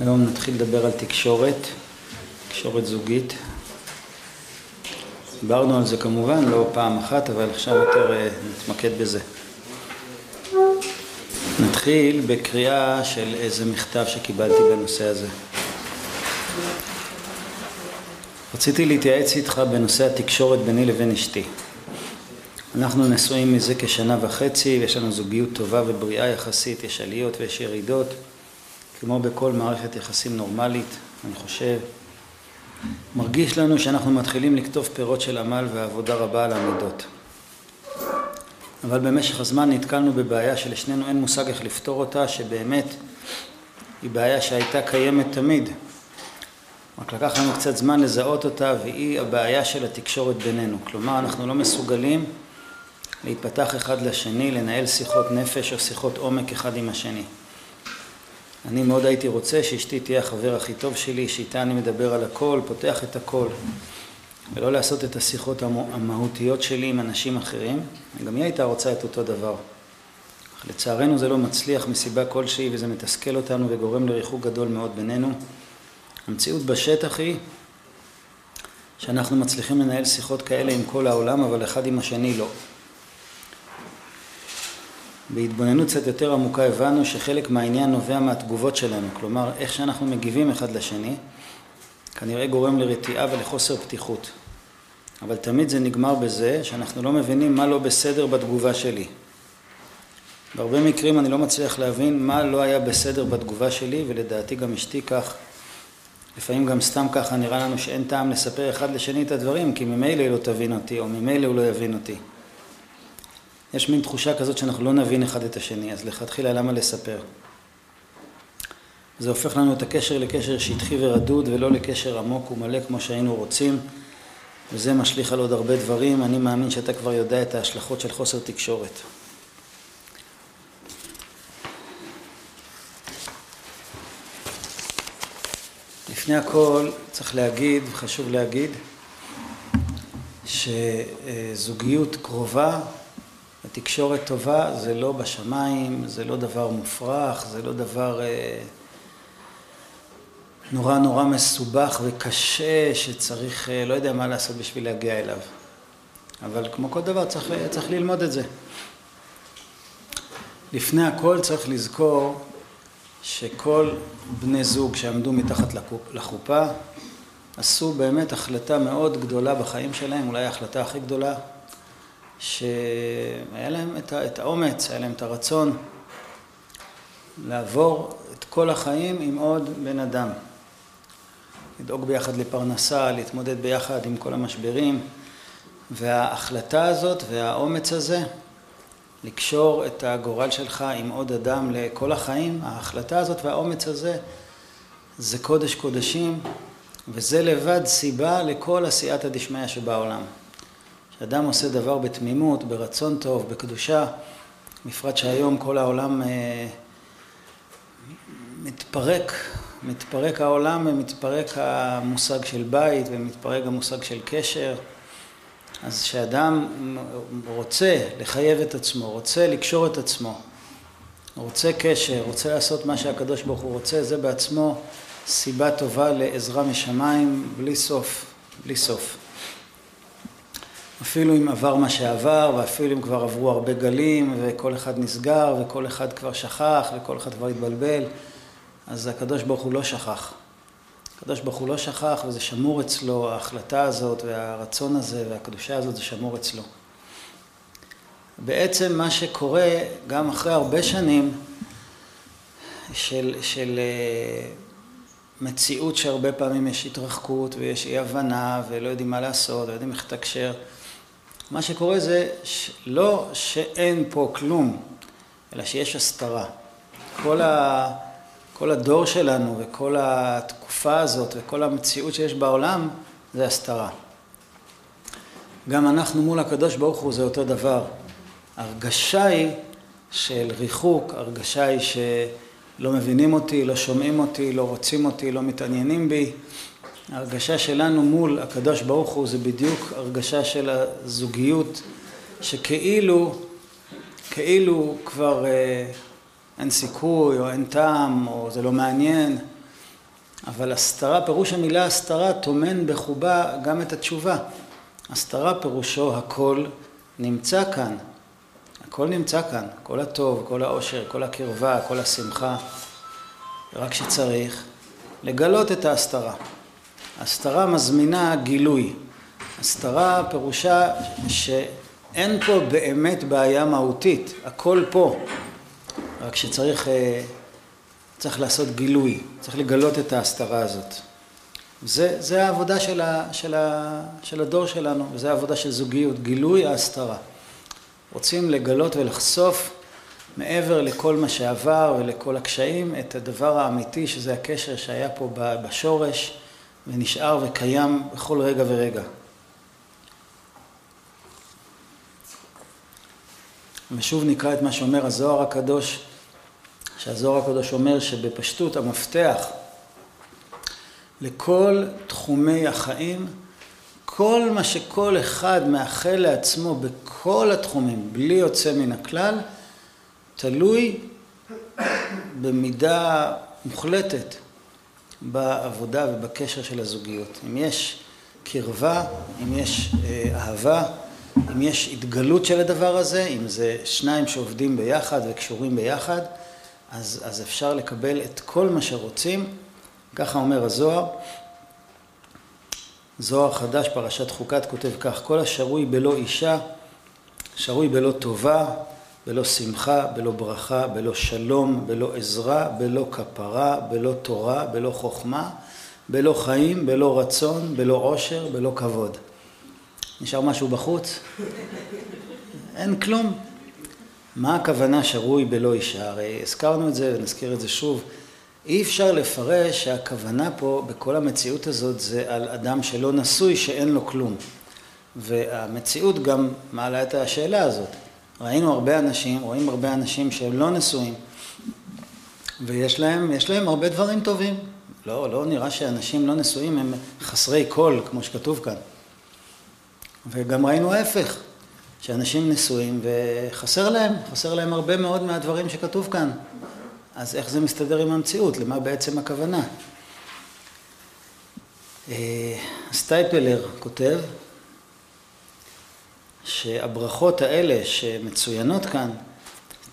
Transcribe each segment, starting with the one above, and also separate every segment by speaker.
Speaker 1: היום נתחיל לדבר על תקשורת, תקשורת זוגית. דיברנו על זה כמובן, לא פעם אחת, אבל עכשיו יותר אה, נתמקד בזה. נתחיל בקריאה של איזה מכתב שקיבלתי בנושא הזה. רציתי להתייעץ איתך בנושא התקשורת ביני לבין אשתי. אנחנו נשואים מזה כשנה וחצי, ויש לנו זוגיות טובה ובריאה יחסית, יש עליות ויש ירידות. כמו בכל מערכת יחסים נורמלית, אני חושב. מרגיש לנו שאנחנו מתחילים לקטוף פירות של עמל ועבודה רבה על המידות. אבל במשך הזמן נתקלנו בבעיה שלשנינו אין מושג איך לפתור אותה, שבאמת היא בעיה שהייתה קיימת תמיד. רק לקח לנו קצת זמן לזהות אותה, והיא הבעיה של התקשורת בינינו. כלומר, אנחנו לא מסוגלים להיפתח אחד לשני, לנהל שיחות נפש או שיחות עומק אחד עם השני. אני מאוד הייתי רוצה שאשתי תהיה החבר הכי טוב שלי, שאיתה אני מדבר על הכל, פותח את הכל, ולא לעשות את השיחות המהותיות שלי עם אנשים אחרים. גם היא הייתה רוצה את אותו דבר. אך לצערנו זה לא מצליח מסיבה כלשהי וזה מתסכל אותנו וגורם לריחוק גדול מאוד בינינו. המציאות בשטח היא שאנחנו מצליחים לנהל שיחות כאלה עם כל העולם, אבל אחד עם השני לא. בהתבוננות קצת יותר עמוקה הבנו שחלק מהעניין נובע מהתגובות שלנו, כלומר איך שאנחנו מגיבים אחד לשני, כנראה גורם לרתיעה ולחוסר פתיחות. אבל תמיד זה נגמר בזה שאנחנו לא מבינים מה לא בסדר בתגובה שלי. בהרבה מקרים אני לא מצליח להבין מה לא היה בסדר בתגובה שלי, ולדעתי גם אשתי כך. לפעמים גם סתם ככה נראה לנו שאין טעם לספר אחד לשני את הדברים, כי ממילא היא לא תבין אותי, או ממילא הוא לא יבין אותי. יש מין תחושה כזאת שאנחנו לא נבין אחד את השני, אז לכתחילה למה לספר? זה הופך לנו את הקשר לקשר שטחי ורדוד ולא לקשר עמוק ומלא כמו שהיינו רוצים וזה משליך על עוד הרבה דברים, אני מאמין שאתה כבר יודע את ההשלכות של חוסר תקשורת. לפני הכל צריך להגיד, חשוב להגיד, שזוגיות קרובה התקשורת טובה זה לא בשמיים, זה לא דבר מופרך, זה לא דבר אה, נורא נורא מסובך וקשה שצריך, אה, לא יודע מה לעשות בשביל להגיע אליו. אבל כמו כל דבר צריך, צריך ללמוד את זה. לפני הכל צריך לזכור שכל בני זוג שעמדו מתחת לחופה עשו באמת החלטה מאוד גדולה בחיים שלהם, אולי ההחלטה הכי גדולה שהיה להם את, האומץ, היה להם את הרצון לעבור את כל החיים עם עוד בן אדם. לדאוג ביחד לפרנסה, להתמודד ביחד עם כל המשברים, וההחלטה הזאת והאומץ הזה לקשור את הגורל שלך עם עוד אדם לכל החיים, ההחלטה הזאת והאומץ הזה זה קודש קודשים, וזה לבד סיבה לכל עשייתא דשמיא שבעולם. שאדם עושה דבר בתמימות, ברצון טוב, בקדושה, בפרט שהיום כל העולם אה, מתפרק, מתפרק העולם ומתפרק המושג של בית ומתפרק המושג של קשר. אז כשאדם רוצה לחייב את עצמו, רוצה לקשור את עצמו, רוצה קשר, רוצה לעשות מה שהקדוש ברוך הוא רוצה, זה בעצמו סיבה טובה לעזרה משמיים בלי סוף, בלי סוף. אפילו אם עבר מה שעבר, ואפילו אם כבר עברו הרבה גלים, וכל אחד נסגר, וכל אחד כבר שכח, וכל אחד כבר התבלבל, אז הקדוש ברוך הוא לא שכח. הקדוש ברוך הוא לא שכח, וזה שמור אצלו, ההחלטה הזאת, והרצון הזה, והקדושה הזאת, זה שמור אצלו. בעצם מה שקורה, גם אחרי הרבה שנים של, של אה, מציאות שהרבה פעמים יש התרחקות ויש אי הבנה ולא יודעים מה לעשות, לא יודעים איך לתקשר, מה שקורה זה לא שאין פה כלום, אלא שיש הסתרה. כל, ה, כל הדור שלנו וכל התקופה הזאת וכל המציאות שיש בעולם זה הסתרה. גם אנחנו מול הקדוש ברוך הוא זה אותו דבר. הרגשה היא של ריחוק, הרגשה היא שלא מבינים אותי, לא שומעים אותי, לא רוצים אותי, לא מתעניינים בי. ההרגשה שלנו מול הקדוש ברוך הוא זה בדיוק הרגשה של הזוגיות שכאילו, כאילו כבר אה, אין סיכוי או אין טעם או זה לא מעניין אבל הסתרה, פירוש המילה הסתרה טומן בחובה גם את התשובה. הסתרה פירושו הכל נמצא כאן. הכל נמצא כאן, כל הטוב, כל העושר, כל הקרבה, כל השמחה. רק שצריך לגלות את ההסתרה. הסתרה מזמינה גילוי. הסתרה פירושה שאין פה באמת בעיה מהותית, הכל פה. רק שצריך אה, צריך לעשות גילוי, צריך לגלות את ההסתרה הזאת. זה, זה העבודה של, ה, של, ה, של הדור שלנו, וזה העבודה של זוגיות, גילוי ההסתרה. רוצים לגלות ולחשוף מעבר לכל מה שעבר ולכל הקשיים, את הדבר האמיתי שזה הקשר שהיה פה בשורש ונשאר וקיים בכל רגע ורגע. ושוב נקרא את מה שאומר הזוהר הקדוש, שהזוהר הקדוש אומר שבפשטות המפתח לכל תחומי החיים, כל מה שכל אחד מאחל לעצמו בכל התחומים, בלי יוצא מן הכלל, תלוי במידה מוחלטת בעבודה ובקשר של הזוגיות. אם יש קרבה, אם יש אה, אהבה, אם יש התגלות של הדבר הזה, אם זה שניים שעובדים ביחד וקשורים ביחד, אז, אז אפשר לקבל את כל מה שרוצים, ככה אומר הזוהר. זוהר חדש, פרשת חוקת, כותב כך: כל השרוי בלא אישה, שרוי בלא טובה, בלא שמחה, בלא ברכה, בלא שלום, בלא עזרה, בלא כפרה, בלא תורה, בלא חוכמה, בלא חיים, בלא רצון, בלא עושר, בלא כבוד. נשאר משהו בחוץ? אין כלום. מה הכוונה שרוי בלא אישה? הרי הזכרנו את זה ונזכיר את זה שוב. אי אפשר לפרש שהכוונה פה בכל המציאות הזאת זה על אדם שלא נשוי שאין לו כלום. והמציאות גם מעלה את השאלה הזאת. ראינו הרבה אנשים, רואים הרבה אנשים שהם לא נשואים ויש להם, להם הרבה דברים טובים. לא, לא נראה שאנשים לא נשואים הם חסרי קול, כמו שכתוב כאן. וגם ראינו ההפך, שאנשים נשואים וחסר להם, חסר להם הרבה מאוד מהדברים שכתוב כאן. אז איך זה מסתדר עם המציאות? למה בעצם הכוונה? אה, סטייפלר כותב שהברכות האלה שמצוינות כאן,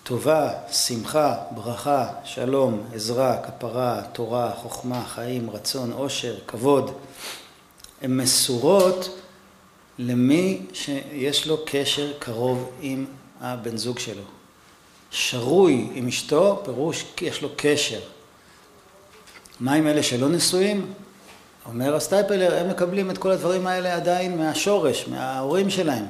Speaker 1: טובה, שמחה, ברכה, שלום, עזרה, כפרה, תורה, חוכמה, חיים, רצון, עושר, כבוד, הן מסורות למי שיש לו קשר קרוב עם הבן זוג שלו. שרוי עם אשתו, פירוש יש לו קשר. מה עם אלה שלא נשואים? אומר הסטייפלר, הם מקבלים את כל הדברים האלה עדיין מהשורש, מההורים שלהם.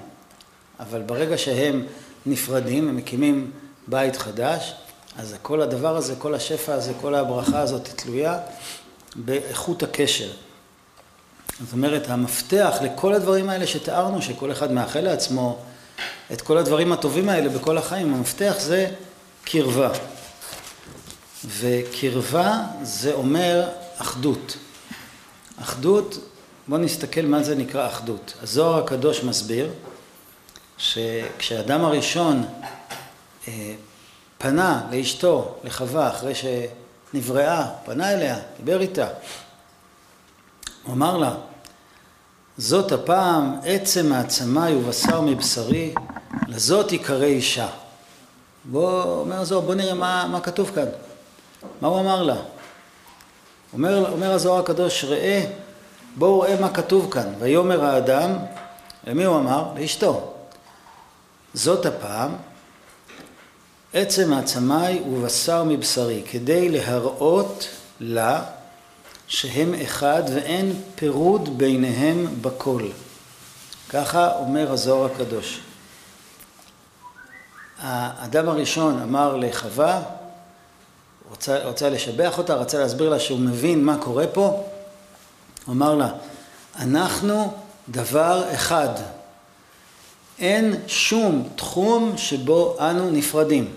Speaker 1: אבל ברגע שהם נפרדים, הם מקימים בית חדש, אז כל הדבר הזה, כל השפע הזה, כל הברכה הזאת תלויה באיכות הקשר. זאת אומרת, המפתח לכל הדברים האלה שתיארנו, שכל אחד מאחל לעצמו את כל הדברים הטובים האלה בכל החיים, המפתח זה קרבה. וקרבה זה אומר אחדות. אחדות, בואו נסתכל מה זה נקרא אחדות. הזוהר הקדוש מסביר שכשאדם הראשון אה, פנה לאשתו, לחווה, אחרי שנבראה, פנה אליה, דיבר איתה, הוא אמר לה, זאת הפעם עצם מעצמי ובשר מבשרי, לזאת יקרא אישה. בוא, אומר הזוהר, בוא נראה מה, מה כתוב כאן. מה הוא אמר לה? אומר, אומר הזוהר הקדוש, ראה, בואו ראה מה כתוב כאן. ויאמר האדם, למי הוא אמר? לאשתו. זאת הפעם, עצם מעצמי ובשר מבשרי, כדי להראות לה שהם אחד ואין פירוד ביניהם בכל. ככה אומר הזוהר הקדוש. האדם הראשון אמר לחווה, רוצה, רוצה לשבח אותה, רצה להסביר לה שהוא מבין מה קורה פה, הוא אמר לה, אנחנו דבר אחד, אין שום תחום שבו אנו נפרדים.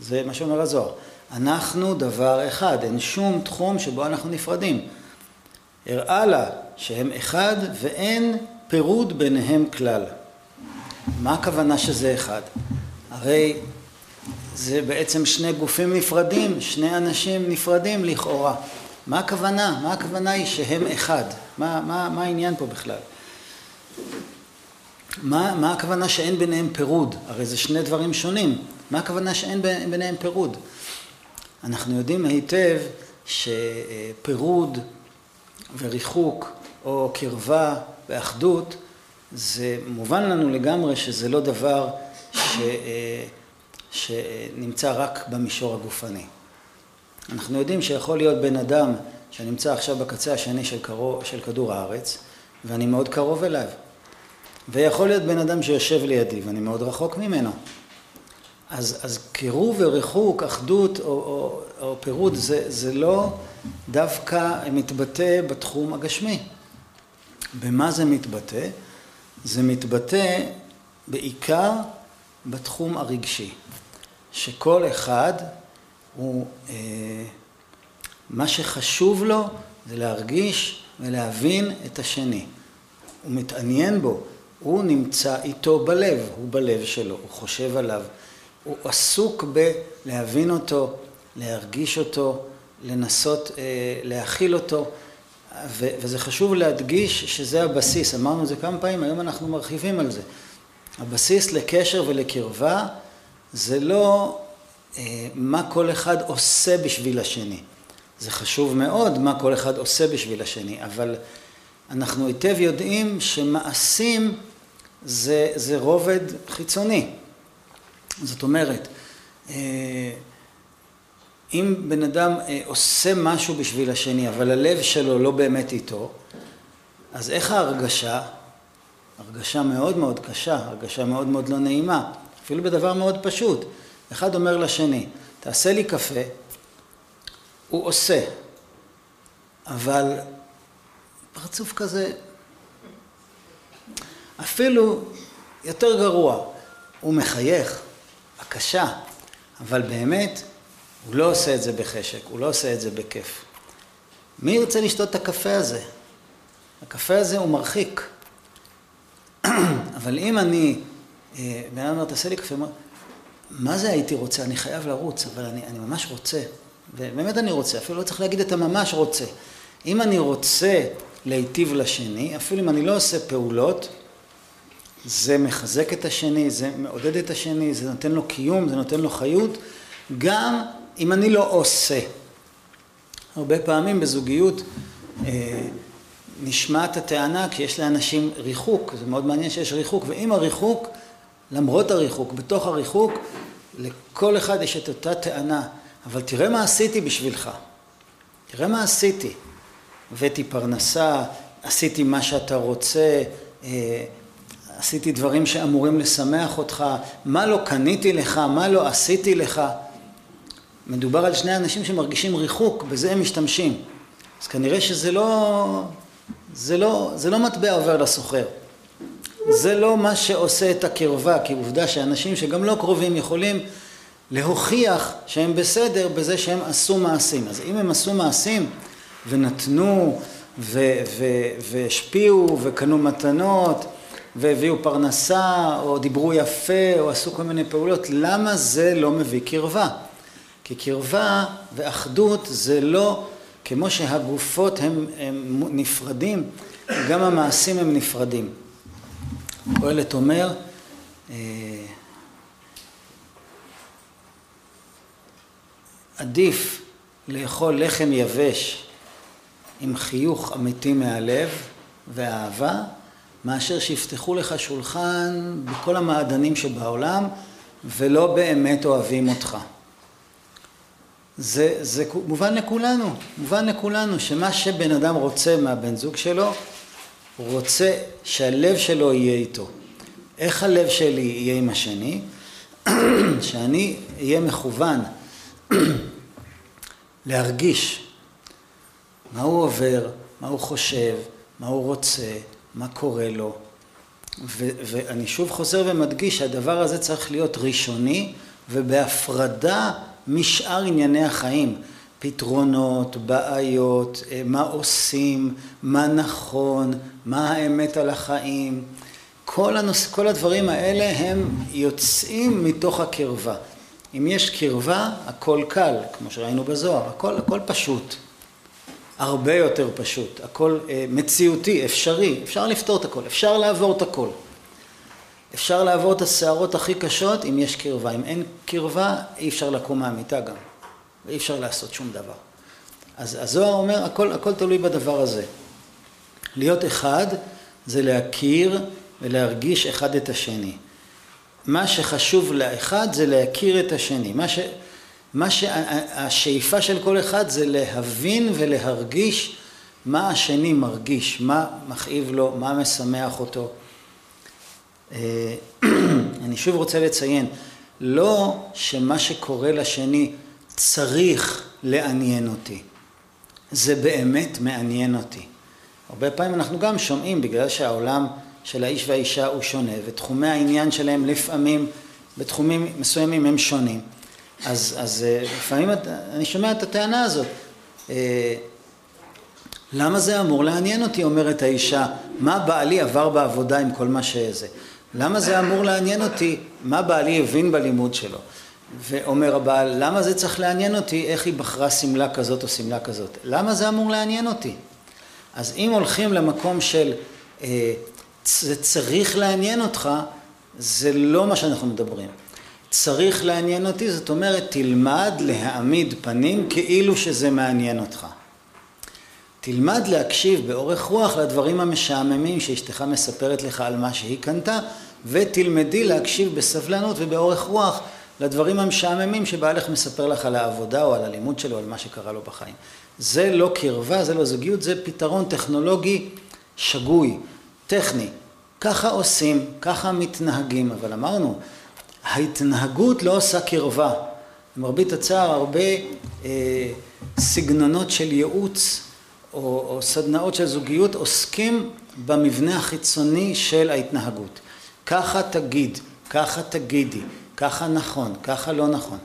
Speaker 1: זה מה שאומר הזוהר. אנחנו דבר אחד, אין שום תחום שבו אנחנו נפרדים. הראה לה שהם אחד ואין פירוד ביניהם כלל. מה הכוונה שזה אחד? הרי זה בעצם שני גופים נפרדים, שני אנשים נפרדים לכאורה. מה הכוונה? מה הכוונה היא שהם אחד? מה, מה, מה העניין פה בכלל? מה, מה הכוונה שאין ביניהם פירוד? הרי זה שני דברים שונים. מה הכוונה שאין ביניהם פירוד? אנחנו יודעים היטב שפירוד וריחוק או קרבה ואחדות זה מובן לנו לגמרי שזה לא דבר ש, שנמצא רק במישור הגופני. אנחנו יודעים שיכול להיות בן אדם שנמצא עכשיו בקצה השני של, קרוב, של כדור הארץ ואני מאוד קרוב אליו ויכול להיות בן אדם שיושב לידי ואני מאוד רחוק ממנו. אז, אז קירוב וריחוק, אחדות או, או, או פירוד זה, זה לא דווקא מתבטא בתחום הגשמי. במה זה מתבטא? זה מתבטא בעיקר בתחום הרגשי, שכל אחד הוא, אה, מה שחשוב לו זה להרגיש ולהבין את השני. הוא מתעניין בו, הוא נמצא איתו בלב, הוא בלב שלו, הוא חושב עליו, הוא עסוק בלהבין אותו, להרגיש אותו, לנסות אה, להכיל אותו, ו, וזה חשוב להדגיש שזה הבסיס, אמרנו את זה כמה פעמים, היום אנחנו מרחיבים על זה. הבסיס לקשר ולקרבה זה לא אה, מה כל אחד עושה בשביל השני. זה חשוב מאוד מה כל אחד עושה בשביל השני, אבל אנחנו היטב יודעים שמעשים זה, זה רובד חיצוני. זאת אומרת, אה, אם בן אדם אה, עושה משהו בשביל השני, אבל הלב שלו לא באמת איתו, אז איך ההרגשה? הרגשה מאוד מאוד קשה, הרגשה מאוד מאוד לא נעימה, אפילו בדבר מאוד פשוט. אחד אומר לשני, תעשה לי קפה, הוא עושה, אבל פרצוף כזה, אפילו יותר גרוע, הוא מחייך, הקשה, אבל באמת הוא לא עושה את זה בחשק, הוא לא עושה את זה בכיף. מי ירצה לשתות את הקפה הזה? הקפה הזה הוא מרחיק. אבל אם אני, אה, בן אדם אומר, תעשה לי קפה, מה זה הייתי רוצה? אני חייב לרוץ, אבל אני, אני ממש רוצה. ובאמת אני רוצה, אפילו לא צריך להגיד את הממש רוצה. אם אני רוצה להיטיב לשני, אפילו אם אני לא עושה פעולות, זה מחזק את השני, זה מעודד את השני, זה נותן לו קיום, זה נותן לו חיות, גם אם אני לא עושה. הרבה פעמים בזוגיות אה, נשמעת הטענה כי יש לאנשים ריחוק, זה מאוד מעניין שיש ריחוק, ועם הריחוק, למרות הריחוק, בתוך הריחוק, לכל אחד יש את אותה טענה, אבל תראה מה עשיתי בשבילך, תראה מה עשיתי, הבאתי פרנסה, עשיתי מה שאתה רוצה, אה, עשיתי דברים שאמורים לשמח אותך, מה לא קניתי לך, מה לא עשיתי לך. מדובר על שני אנשים שמרגישים ריחוק, בזה הם משתמשים. אז כנראה שזה לא, זה לא, זה לא מטבע עובר לסוחר. זה לא מה שעושה את הקרבה, כי עובדה שאנשים שגם לא קרובים יכולים להוכיח שהם בסדר בזה שהם עשו מעשים. אז אם הם עשו מעשים ונתנו והשפיעו וקנו מתנות והביאו פרנסה או דיברו יפה או עשו כל מיני פעולות, למה זה לא מביא קרבה? כי קרבה ואחדות זה לא כמו שהגופות הם, הם נפרדים, גם המעשים הם נפרדים. קהלת אומר, אה, עדיף לאכול לחם יבש עם חיוך אמיתי מהלב ואהבה, מאשר שיפתחו לך שולחן בכל המעדנים שבעולם ולא באמת אוהבים אותך. זה, זה מובן לכולנו, מובן לכולנו שמה שבן אדם רוצה מהבן זוג שלו, הוא רוצה שהלב שלו יהיה איתו. איך הלב שלי יהיה עם השני? שאני אהיה מכוון להרגיש מה הוא עובר, מה הוא חושב, מה הוא רוצה, מה קורה לו. ואני שוב חוזר ומדגיש שהדבר הזה צריך להיות ראשוני ובהפרדה משאר ענייני החיים, פתרונות, בעיות, אה, מה עושים, מה נכון, מה האמת על החיים. כל, הנוס... כל הדברים האלה הם יוצאים מתוך הקרבה. אם יש קרבה, הכל קל, כמו שראינו בזוהר, הכל, הכל פשוט. הרבה יותר פשוט, הכל מציאותי, אפשרי, אפשר לפתור את הכל, אפשר לעבור את הכל. אפשר לעבור את הסערות הכי קשות אם יש קרבה, אם אין קרבה אי אפשר לקום מהמיטה גם, ואי אפשר לעשות שום דבר. אז הזוהר אומר הכל, הכל תלוי בדבר הזה. להיות אחד זה להכיר ולהרגיש אחד את השני. מה שחשוב לאחד זה להכיר את השני. מה, ש, מה שהשאיפה של כל אחד זה להבין ולהרגיש מה השני מרגיש, מה מכאיב לו, מה משמח אותו. אה, אני שוב רוצה לציין, לא שמה שקורה לשני צריך לעניין אותי, זה באמת מעניין אותי. הרבה פעמים אנחנו גם שומעים, בגלל שהעולם של האיש והאישה הוא שונה, ותחומי העניין שלהם לפעמים, בתחומים מסוימים הם שונים. אז, אז אה, לפעמים אני שומע את הטענה הזאת. אה, למה זה אמור לעניין אותי, אומרת האישה, מה בעלי עבר בעבודה עם כל מה שזה? למה זה אמור לעניין אותי, מה בעלי הבין בלימוד שלו? ואומר הבעל, למה זה צריך לעניין אותי, איך היא בחרה שמלה כזאת או שמלה כזאת? למה זה אמור לעניין אותי? אז אם הולכים למקום של אה, זה צריך לעניין אותך, זה לא מה שאנחנו מדברים. צריך לעניין אותי, זאת אומרת, תלמד להעמיד פנים כאילו שזה מעניין אותך. תלמד להקשיב באורך רוח לדברים המשעממים שאשתך מספרת לך על מה שהיא קנתה, ותלמדי להקשיב בסבלנות ובאורך רוח לדברים המשעממים שבעלך מספר לך על העבודה או על הלימוד שלו, על מה שקרה לו בחיים. זה לא קרבה, זה לא זוגיות, זה פתרון טכנולוגי שגוי, טכני. ככה עושים, ככה מתנהגים, אבל אמרנו, ההתנהגות לא עושה קרבה. למרבית הצער, הרבה אה, סגנונות של ייעוץ או, או סדנאות של זוגיות עוסקים במבנה החיצוני של ההתנהגות. ככה תגיד, ככה תגידי, ככה נכון, ככה לא נכון.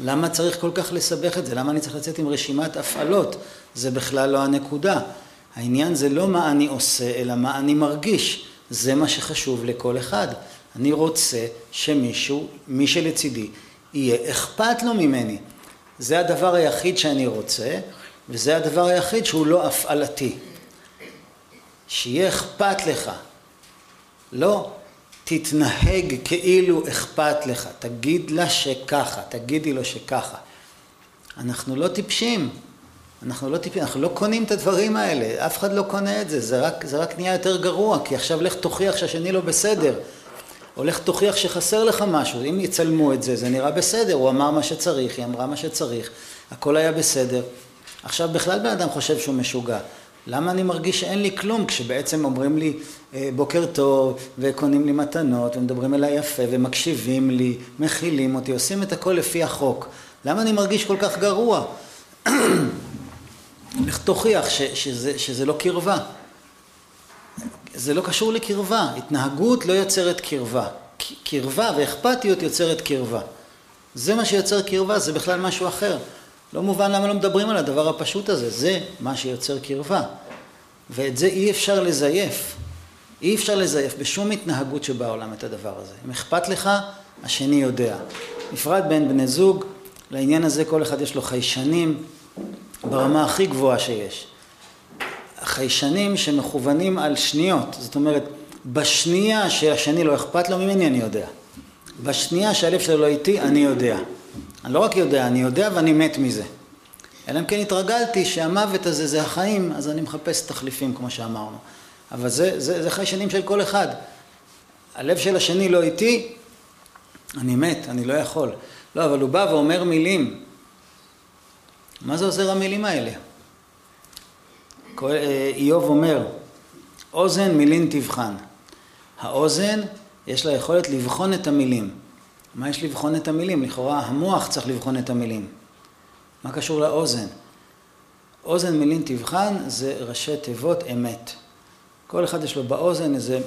Speaker 1: למה צריך כל כך לסבך את זה? למה אני צריך לצאת עם רשימת הפעלות? זה בכלל לא הנקודה. העניין זה לא מה אני עושה, אלא מה אני מרגיש. זה מה שחשוב לכל אחד. אני רוצה שמישהו, מי שלצידי, יהיה אכפת לו ממני. זה הדבר היחיד שאני רוצה, וזה הדבר היחיד שהוא לא הפעלתי. שיהיה אכפת לך. לא תתנהג כאילו אכפת לך, תגיד לה שככה, תגידי לו שככה. אנחנו לא טיפשים, אנחנו לא טיפשים, אנחנו לא קונים את הדברים האלה, אף אחד לא קונה את זה, זה רק, זה רק נהיה יותר גרוע, כי עכשיו לך תוכיח שהשני לא בסדר, או לך תוכיח שחסר לך משהו, אם יצלמו את זה, זה נראה בסדר, הוא אמר מה שצריך, היא אמרה מה שצריך, הכל היה בסדר. עכשיו בכלל בן אדם חושב שהוא משוגע. למה אני מרגיש שאין לי כלום כשבעצם אומרים לי אה, בוקר טוב וקונים לי מתנות ומדברים אליי יפה ומקשיבים לי, מכילים אותי, עושים את הכל לפי החוק. למה אני מרגיש כל כך גרוע? לך תוכיח שזה, שזה לא קרבה. זה לא קשור לקרבה, התנהגות לא יוצרת קרבה. קרבה ואכפתיות יוצרת קרבה. זה מה שיוצר קרבה, זה בכלל משהו אחר. לא מובן למה לא מדברים על הדבר הפשוט הזה, זה מה שיוצר קרבה. ואת זה אי אפשר לזייף. אי אפשר לזייף בשום התנהגות שבעולם את הדבר הזה. אם אכפת לך, השני יודע. נפרד בין בני זוג, לעניין הזה כל אחד יש לו חיישנים ברמה הכי גבוהה שיש. החיישנים שמכוונים על שניות, זאת אומרת, בשנייה שהשני לא אכפת לו ממני, אני יודע. בשנייה שהלב שלו לא איתי, אני יודע. אני לא רק יודע, אני יודע ואני מת מזה. אלא אם כן התרגלתי שהמוות הזה זה החיים, אז אני מחפש תחליפים כמו שאמרנו. אבל זה, זה, זה חיישנים של כל אחד. הלב של השני לא איתי, אני מת, אני לא יכול. לא, אבל הוא בא ואומר מילים. מה זה עוזר המילים האלה? אה, איוב אומר, אוזן מילין תבחן. האוזן, יש לה יכולת לבחון את המילים. מה יש לבחון את המילים? לכאורה המוח צריך לבחון את המילים. מה קשור לאוזן? אוזן מילין תבחן זה ראשי תיבות אמת. כל אחד יש לו באוזן איזה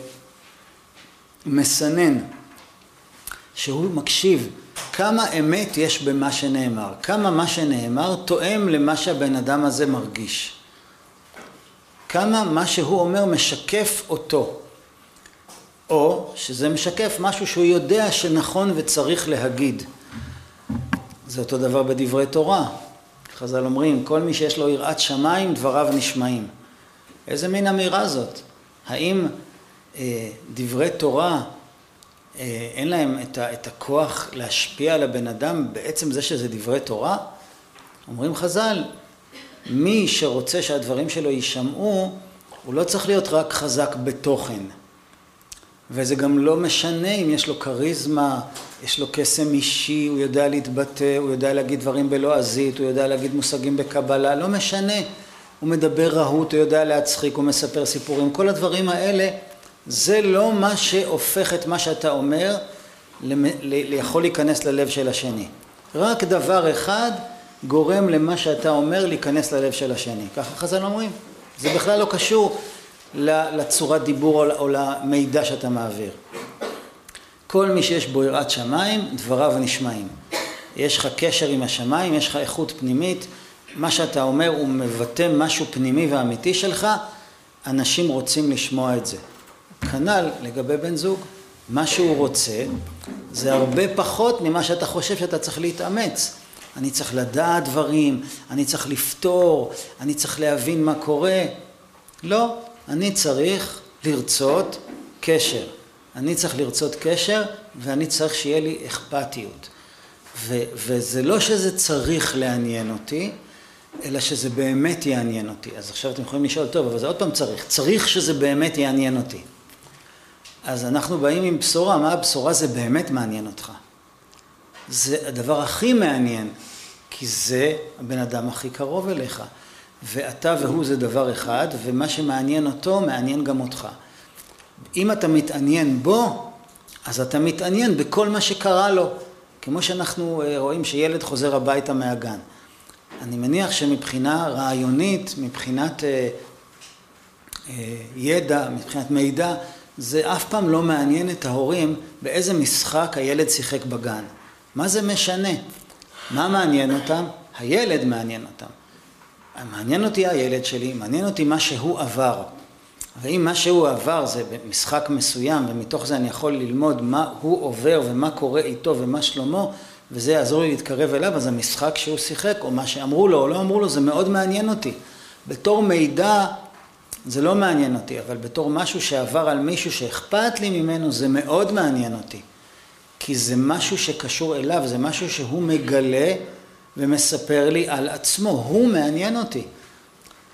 Speaker 1: מסנן שהוא מקשיב כמה אמת יש במה שנאמר, כמה מה שנאמר תואם למה שהבן אדם הזה מרגיש. כמה מה שהוא אומר משקף אותו. או שזה משקף משהו שהוא יודע שנכון וצריך להגיד. זה אותו דבר בדברי תורה. חז"ל אומרים, כל מי שיש לו יראת שמיים, דבריו נשמעים. איזה מין אמירה זאת? האם אה, דברי תורה, אה, אין להם את, ה, את הכוח להשפיע על הבן אדם בעצם זה שזה דברי תורה? אומרים חז"ל, מי שרוצה שהדברים שלו יישמעו, הוא לא צריך להיות רק חזק בתוכן. וזה גם לא משנה אם יש לו כריזמה, יש לו קסם אישי, הוא יודע להתבטא, הוא יודע להגיד דברים בלועזית, הוא יודע להגיד מושגים בקבלה, לא משנה. הוא מדבר רהוט, הוא יודע להצחיק, הוא מספר סיפורים, כל הדברים האלה, זה לא מה שהופך את מה שאתה אומר ליכול להיכנס ללב של השני. רק דבר אחד גורם למה שאתה אומר להיכנס ללב של השני. ככה חז"ל אומרים. זה בכלל לא קשור לצורת דיבור או למידע שאתה מעביר. כל מי שיש בו יראת שמיים, דבריו נשמעים. יש לך קשר עם השמיים, יש לך איכות פנימית, מה שאתה אומר הוא מבטא משהו פנימי ואמיתי שלך, אנשים רוצים לשמוע את זה. כנ"ל לגבי בן זוג, מה שהוא רוצה זה הרבה פחות ממה שאתה חושב שאתה צריך להתאמץ. אני צריך לדעת דברים, אני צריך לפתור, אני צריך להבין מה קורה. לא, אני צריך לרצות קשר. אני צריך לרצות קשר ואני צריך שיהיה לי אכפתיות. ו- וזה לא שזה צריך לעניין אותי, אלא שזה באמת יעניין אותי. אז עכשיו אתם יכולים לשאול, טוב, אבל זה עוד פעם צריך. צריך שזה באמת יעניין אותי. אז אנחנו באים עם בשורה, מה הבשורה זה באמת מעניין אותך. זה הדבר הכי מעניין, כי זה הבן אדם הכי קרוב אליך. ואתה והוא זה דבר אחד, ומה שמעניין אותו מעניין גם אותך. אם אתה מתעניין בו, אז אתה מתעניין בכל מה שקרה לו. כמו שאנחנו אה, רואים שילד חוזר הביתה מהגן. אני מניח שמבחינה רעיונית, מבחינת אה, אה, ידע, מבחינת מידע, זה אף פעם לא מעניין את ההורים באיזה משחק הילד שיחק בגן. מה זה משנה? מה מעניין אותם? הילד מעניין אותם. מעניין אותי הילד שלי, מעניין אותי מה שהוא עבר. ואם מה שהוא עבר זה במשחק מסוים ומתוך זה אני יכול ללמוד מה הוא עובר ומה קורה איתו ומה שלמה וזה יעזור לי להתקרב אליו, אז המשחק שהוא שיחק או מה שאמרו לו או לא אמרו לו זה מאוד מעניין אותי. בתור מידע זה לא מעניין אותי, אבל בתור משהו שעבר על מישהו שאכפת לי ממנו זה מאוד מעניין אותי. כי זה משהו שקשור אליו, זה משהו שהוא מגלה ומספר לי על עצמו, הוא מעניין אותי.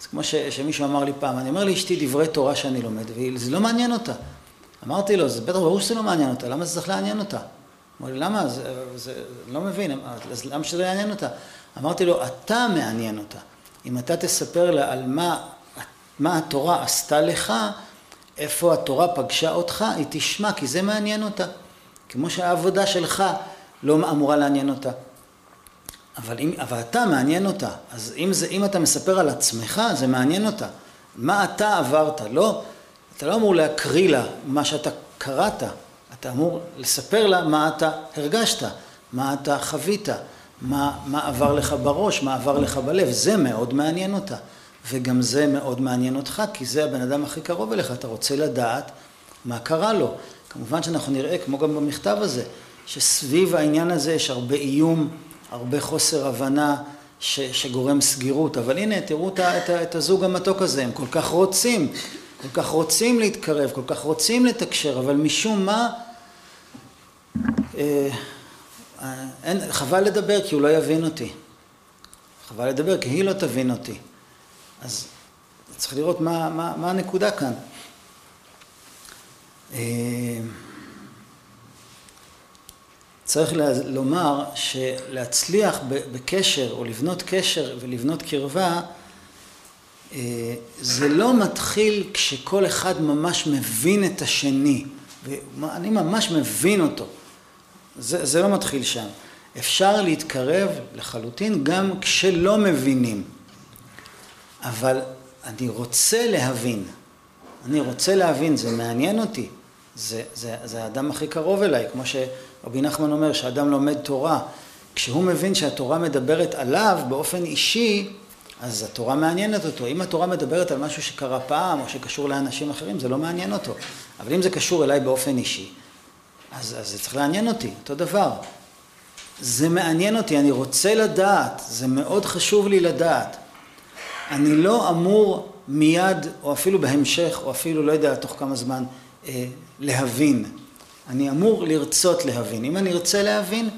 Speaker 1: זה כמו ש, שמישהו אמר לי פעם, אני אומר לאשתי דברי תורה שאני לומד, וזה לא מעניין אותה. אמרתי לו, זה בטח ברור שזה לא מעניין אותה, למה זה צריך לעניין אותה? אמר לי, למה? זה, זה לא מבין, אז למה שזה יעניין אותה? אמרתי לו, אתה מעניין אותה. אם אתה תספר לה על מה, מה התורה עשתה לך, איפה התורה פגשה אותך, היא תשמע, כי זה מעניין אותה. כמו שהעבודה שלך לא אמורה לעניין אותה. אבל, אם, אבל אתה מעניין אותה, אז אם, זה, אם אתה מספר על עצמך, זה מעניין אותה. מה אתה עברת, לא, אתה לא אמור להקריא לה מה שאתה קראת, אתה אמור לספר לה מה אתה הרגשת, מה אתה חווית, מה, מה עבר לך בראש, מה עבר לך בלב, זה מאוד מעניין אותה. וגם זה מאוד מעניין אותך, כי זה הבן אדם הכי קרוב אליך, אתה רוצה לדעת מה קרה לו. כמובן שאנחנו נראה, כמו גם במכתב הזה, שסביב העניין הזה יש הרבה איום, הרבה חוסר הבנה ש, שגורם סגירות, אבל הנה תראו את, את, את הזוג המתוק הזה, הם כל כך רוצים, כל כך רוצים להתקרב, כל כך רוצים לתקשר, אבל משום מה אה, אין, חבל לדבר כי הוא לא יבין אותי, חבל לדבר כי היא לא תבין אותי, אז צריך לראות מה, מה, מה הנקודה כאן. אה, צריך לומר שלהצליח בקשר או לבנות קשר ולבנות קרבה אה, זה לא מתחיל כשכל אחד ממש מבין את השני. ואני ממש מבין אותו. זה, זה לא מתחיל שם. אפשר להתקרב לחלוטין גם כשלא מבינים. אבל אני רוצה להבין. אני רוצה להבין, זה מעניין אותי זה, זה, זה האדם הכי קרוב אליי, כמו שרבי נחמן אומר, שאדם לומד תורה, כשהוא מבין שהתורה מדברת עליו באופן אישי, אז התורה מעניינת אותו. אם התורה מדברת על משהו שקרה פעם, או שקשור לאנשים אחרים, זה לא מעניין אותו. אבל אם זה קשור אליי באופן אישי, אז, אז זה צריך לעניין אותי, אותו דבר. זה מעניין אותי, אני רוצה לדעת, זה מאוד חשוב לי לדעת. אני לא אמור מיד, או אפילו בהמשך, או אפילו לא יודע תוך כמה זמן, להבין. אני אמור לרצות להבין. אם אני ארצה להבין,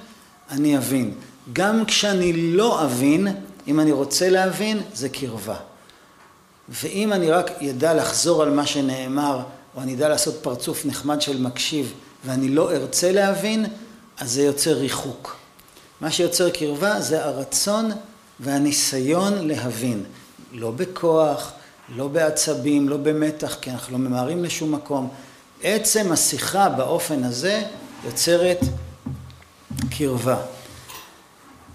Speaker 1: אני אבין. גם כשאני לא אבין, אם אני רוצה להבין, זה קרבה. ואם אני רק ידע לחזור על מה שנאמר, או אני אדע לעשות פרצוף נחמד של מקשיב, ואני לא ארצה להבין, אז זה יוצר ריחוק. מה שיוצר קרבה זה הרצון והניסיון להבין. לא בכוח, לא בעצבים, לא במתח, כי אנחנו לא ממהרים לשום מקום. עצם השיחה באופן הזה יוצרת קרבה.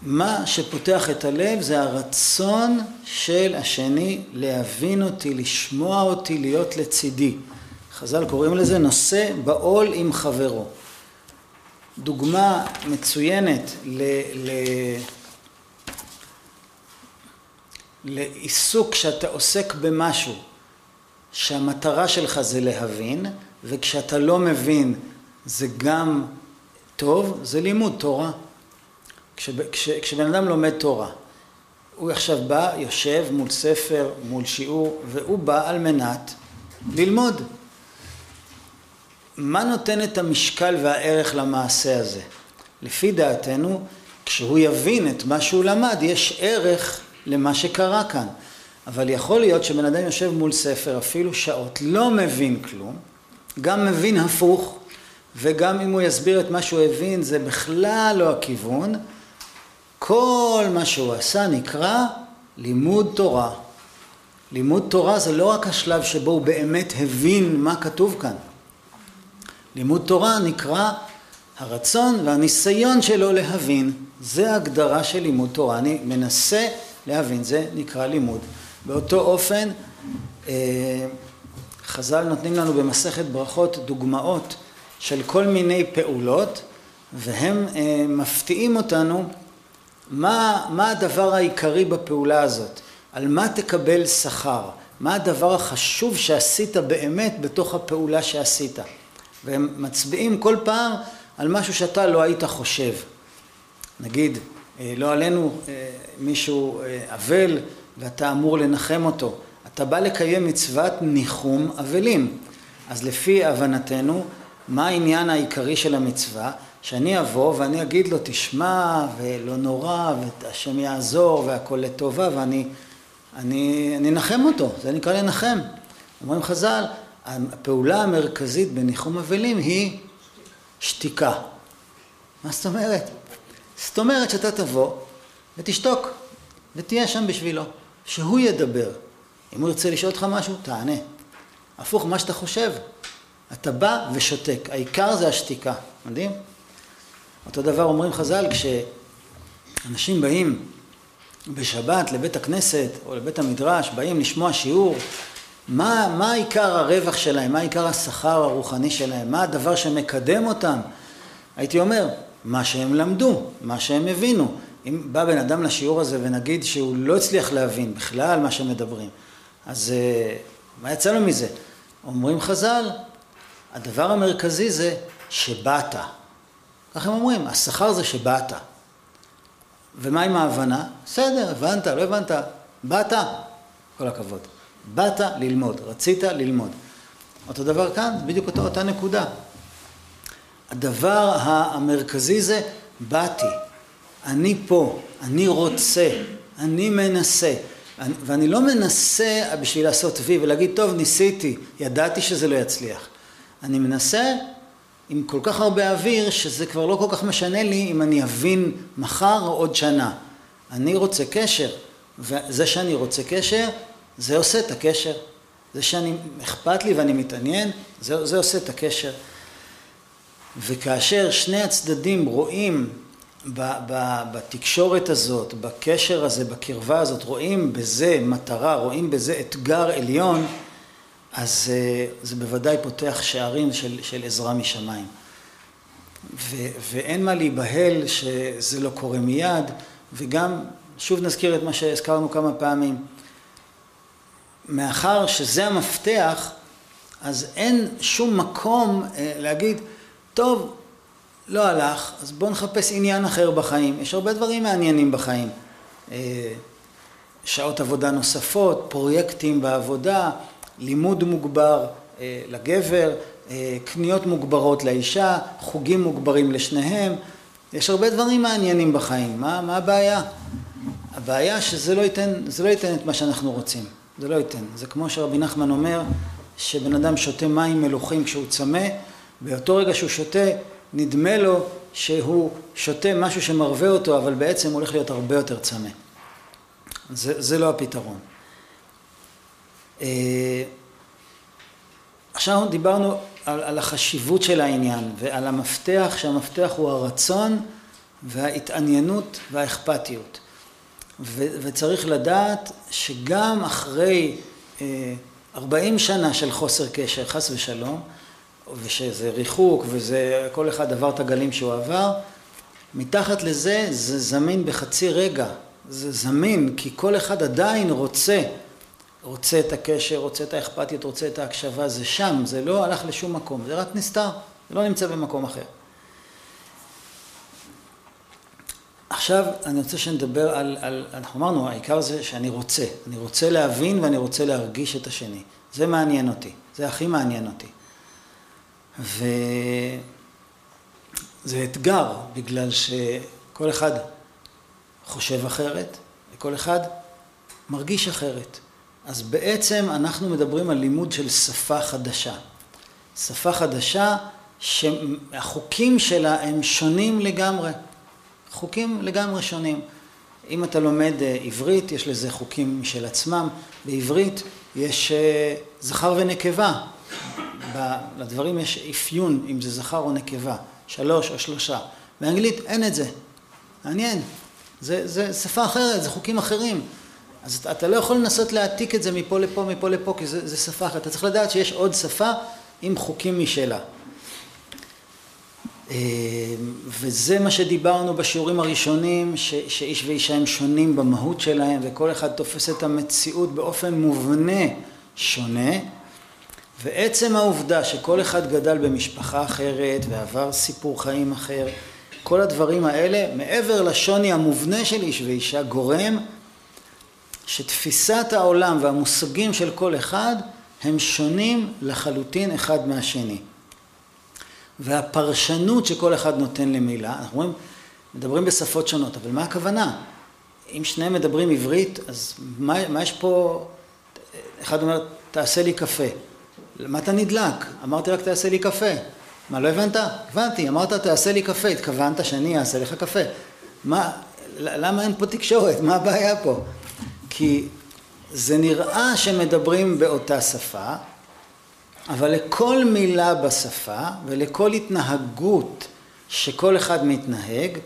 Speaker 1: מה שפותח את הלב זה הרצון של השני להבין אותי, לשמוע אותי, להיות לצידי. חז"ל קוראים לזה נושא בעול עם חברו. דוגמה מצוינת ל... ל... לעיסוק שאתה עוסק במשהו שהמטרה שלך זה להבין וכשאתה לא מבין זה גם טוב, זה לימוד תורה. כש, כש, כשבן אדם לומד תורה, הוא עכשיו בא, יושב מול ספר, מול שיעור, והוא בא על מנת ללמוד. מה נותן את המשקל והערך למעשה הזה? לפי דעתנו, כשהוא יבין את מה שהוא למד, יש ערך למה שקרה כאן. אבל יכול להיות שבן אדם יושב מול ספר אפילו שעות, לא מבין כלום, גם מבין הפוך, וגם אם הוא יסביר את מה שהוא הבין זה בכלל לא הכיוון, כל מה שהוא עשה נקרא לימוד תורה. לימוד תורה זה לא רק השלב שבו הוא באמת הבין מה כתוב כאן. לימוד תורה נקרא הרצון והניסיון שלו להבין. זה ההגדרה של לימוד תורה. אני מנסה להבין, זה נקרא לימוד. באותו אופן, אה, חז"ל נותנים לנו במסכת ברכות דוגמאות של כל מיני פעולות, והם אה, מפתיעים אותנו מה, מה הדבר העיקרי בפעולה הזאת, על מה תקבל שכר, מה הדבר החשוב שעשית באמת בתוך הפעולה שעשית. והם מצביעים כל פעם על משהו שאתה לא היית חושב. נגיד, אה, לא עלינו אה, מישהו אה, אבל ואתה אמור לנחם אותו. אתה בא לקיים מצוות ניחום אבלים. אז לפי הבנתנו, מה העניין העיקרי של המצווה? שאני אבוא ואני אגיד לו, תשמע, ולא נורא, והשם יעזור, והכל לטובה, ואני אני, אני אנחם אותו, זה נקרא לנחם. אומרים חז"ל, הפעולה המרכזית בניחום אבלים היא שתיקה. מה זאת אומרת? זאת אומרת שאתה תבוא ותשתוק ותהיה שם בשבילו, שהוא ידבר. אם הוא ירצה לשאול אותך משהו, תענה. הפוך מה שאתה חושב. אתה בא ושותק, העיקר זה השתיקה, מדהים? אותו דבר אומרים חז"ל, כשאנשים באים בשבת לבית הכנסת או לבית המדרש, באים לשמוע שיעור, מה, מה עיקר הרווח שלהם, מה עיקר השכר הרוחני שלהם, מה הדבר שמקדם אותם? הייתי אומר, מה שהם למדו, מה שהם הבינו. אם בא בן אדם לשיעור הזה ונגיד שהוא לא הצליח להבין בכלל מה שמדברים, אז אה, מה יצא לו מזה? אומרים חז"ל, הדבר המרכזי זה שבאת. כך הם אומרים, השכר זה שבאת. ומה עם ההבנה? בסדר, הבנת, לא הבנת, באת, כל הכבוד. באת ללמוד, רצית ללמוד. אותו דבר כאן, בדיוק אותו, אותה נקודה. הדבר המרכזי זה באתי, אני פה, אני רוצה, אני מנסה. ואני לא מנסה בשביל לעשות וי ולהגיד, טוב, ניסיתי, ידעתי שזה לא יצליח. אני מנסה עם כל כך הרבה אוויר, שזה כבר לא כל כך משנה לי אם אני אבין מחר או עוד שנה. אני רוצה קשר, וזה שאני רוצה קשר, זה עושה את הקשר. זה שאני, אכפת לי ואני מתעניין, זה, זה עושה את הקשר. וכאשר שני הצדדים רואים בתקשורת הזאת, בקשר הזה, בקרבה הזאת, רואים בזה מטרה, רואים בזה אתגר עליון, אז אה, זה בוודאי פותח שערים של, של עזרה משמיים. ו, ואין מה להיבהל שזה לא קורה מיד, וגם, שוב נזכיר את מה שהזכרנו כמה פעמים, מאחר שזה המפתח, אז אין שום מקום אה, להגיד, טוב, לא הלך, אז בואו נחפש עניין אחר בחיים. יש הרבה דברים מעניינים בחיים. שעות עבודה נוספות, פרויקטים בעבודה, לימוד מוגבר לגבר, קניות מוגברות לאישה, חוגים מוגברים לשניהם. יש הרבה דברים מעניינים בחיים. מה, מה הבעיה? הבעיה שזה לא ייתן, לא ייתן את מה שאנחנו רוצים. זה לא ייתן. זה כמו שרבי נחמן אומר, שבן אדם שותה מים מלוכים כשהוא צמא, באותו רגע שהוא שותה, נדמה לו שהוא שותה משהו שמרווה אותו, אבל בעצם הוא הולך להיות הרבה יותר צמא. זה, זה לא הפתרון. אה, עכשיו דיברנו על, על החשיבות של העניין ועל המפתח, שהמפתח הוא הרצון וההתעניינות והאכפתיות. ו, וצריך לדעת שגם אחרי אה, 40 שנה של חוסר קשר, חס ושלום, ושזה ריחוק וזה כל אחד עבר את הגלים שהוא עבר, מתחת לזה זה זמין בחצי רגע, זה זמין כי כל אחד עדיין רוצה, רוצה את הקשר, רוצה את האכפתיות, רוצה את ההקשבה, זה שם, זה לא הלך לשום מקום, זה רק נסתר, זה לא נמצא במקום אחר. עכשיו אני רוצה שנדבר על, על, אנחנו אמרנו, העיקר זה שאני רוצה, אני רוצה להבין ואני רוצה להרגיש את השני, זה מעניין אותי, זה הכי מעניין אותי. וזה אתגר, בגלל שכל אחד חושב אחרת, וכל אחד מרגיש אחרת. אז בעצם אנחנו מדברים על לימוד של שפה חדשה. שפה חדשה שהחוקים שלה הם שונים לגמרי. חוקים לגמרי שונים. אם אתה לומד אה, עברית, יש לזה חוקים משל עצמם. בעברית יש אה, זכר ונקבה. לדברים יש אפיון אם זה זכר או נקבה, שלוש או שלושה. באנגלית אין את זה. מעניין. זה, זה שפה אחרת, זה חוקים אחרים. אז אתה, אתה לא יכול לנסות להעתיק את זה מפה לפה, מפה לפה, כי זה, זה שפה אחרת. אתה צריך לדעת שיש עוד שפה עם חוקים משלה. אה, וזה מה שדיברנו בשיעורים הראשונים, ש, שאיש ואישה הם שונים במהות שלהם, וכל אחד תופס את המציאות באופן מובנה שונה. ועצם העובדה שכל אחד גדל במשפחה אחרת ועבר סיפור חיים אחר, כל הדברים האלה, מעבר לשוני המובנה של איש ואישה, גורם שתפיסת העולם והמושגים של כל אחד הם שונים לחלוטין אחד מהשני. והפרשנות שכל אחד נותן למילה, אנחנו רואים, מדברים בשפות שונות, אבל מה הכוונה? אם שניהם מדברים עברית, אז מה, מה יש פה, אחד אומר, תעשה לי קפה. למה אתה נדלק? אמרתי רק תעשה לי קפה. מה, לא הבנת? הבנתי, אמרת תעשה לי קפה, התכוונת שאני אעשה לך קפה. מה, למה אין פה תקשורת? מה הבעיה פה? כי זה נראה שמדברים באותה שפה, אבל לכל מילה בשפה ולכל התנהגות שכל אחד מתנהג,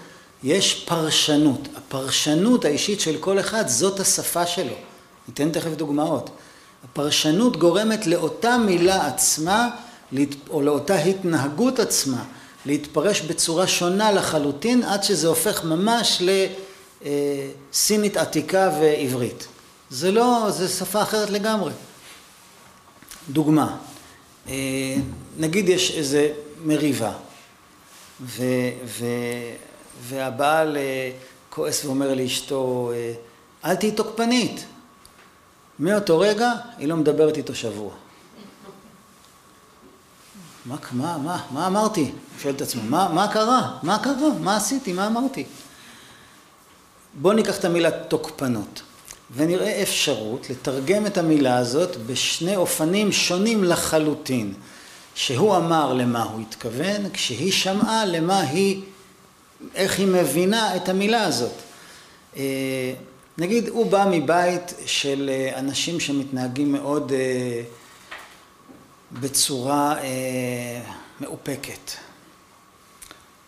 Speaker 1: יש פרשנות. הפרשנות האישית של כל אחד זאת השפה שלו. ניתן תכף דוגמאות. הפרשנות גורמת לאותה מילה עצמה, או לאותה התנהגות עצמה, להתפרש בצורה שונה לחלוטין, עד שזה הופך ממש לסינית עתיקה ועברית. זה לא, זה שפה אחרת לגמרי. דוגמה, אה, נגיד יש איזה מריבה, ו, ו, והבעל אה, כועס ואומר לאשתו, אה, אל תהיי תוקפנית. מאותו רגע היא לא מדברת איתו שבוע. מה, מה, מה, מה אמרתי? הוא שואל את עצמו, מה, מה קרה? מה קרה? מה עשיתי? מה אמרתי? בואו ניקח את המילה תוקפנות ונראה אפשרות לתרגם את המילה הזאת בשני אופנים שונים לחלוטין. שהוא אמר למה הוא התכוון, כשהיא שמעה למה היא, איך היא מבינה את המילה הזאת. נגיד הוא בא מבית של אה, אנשים שמתנהגים מאוד אה, בצורה אה, מאופקת.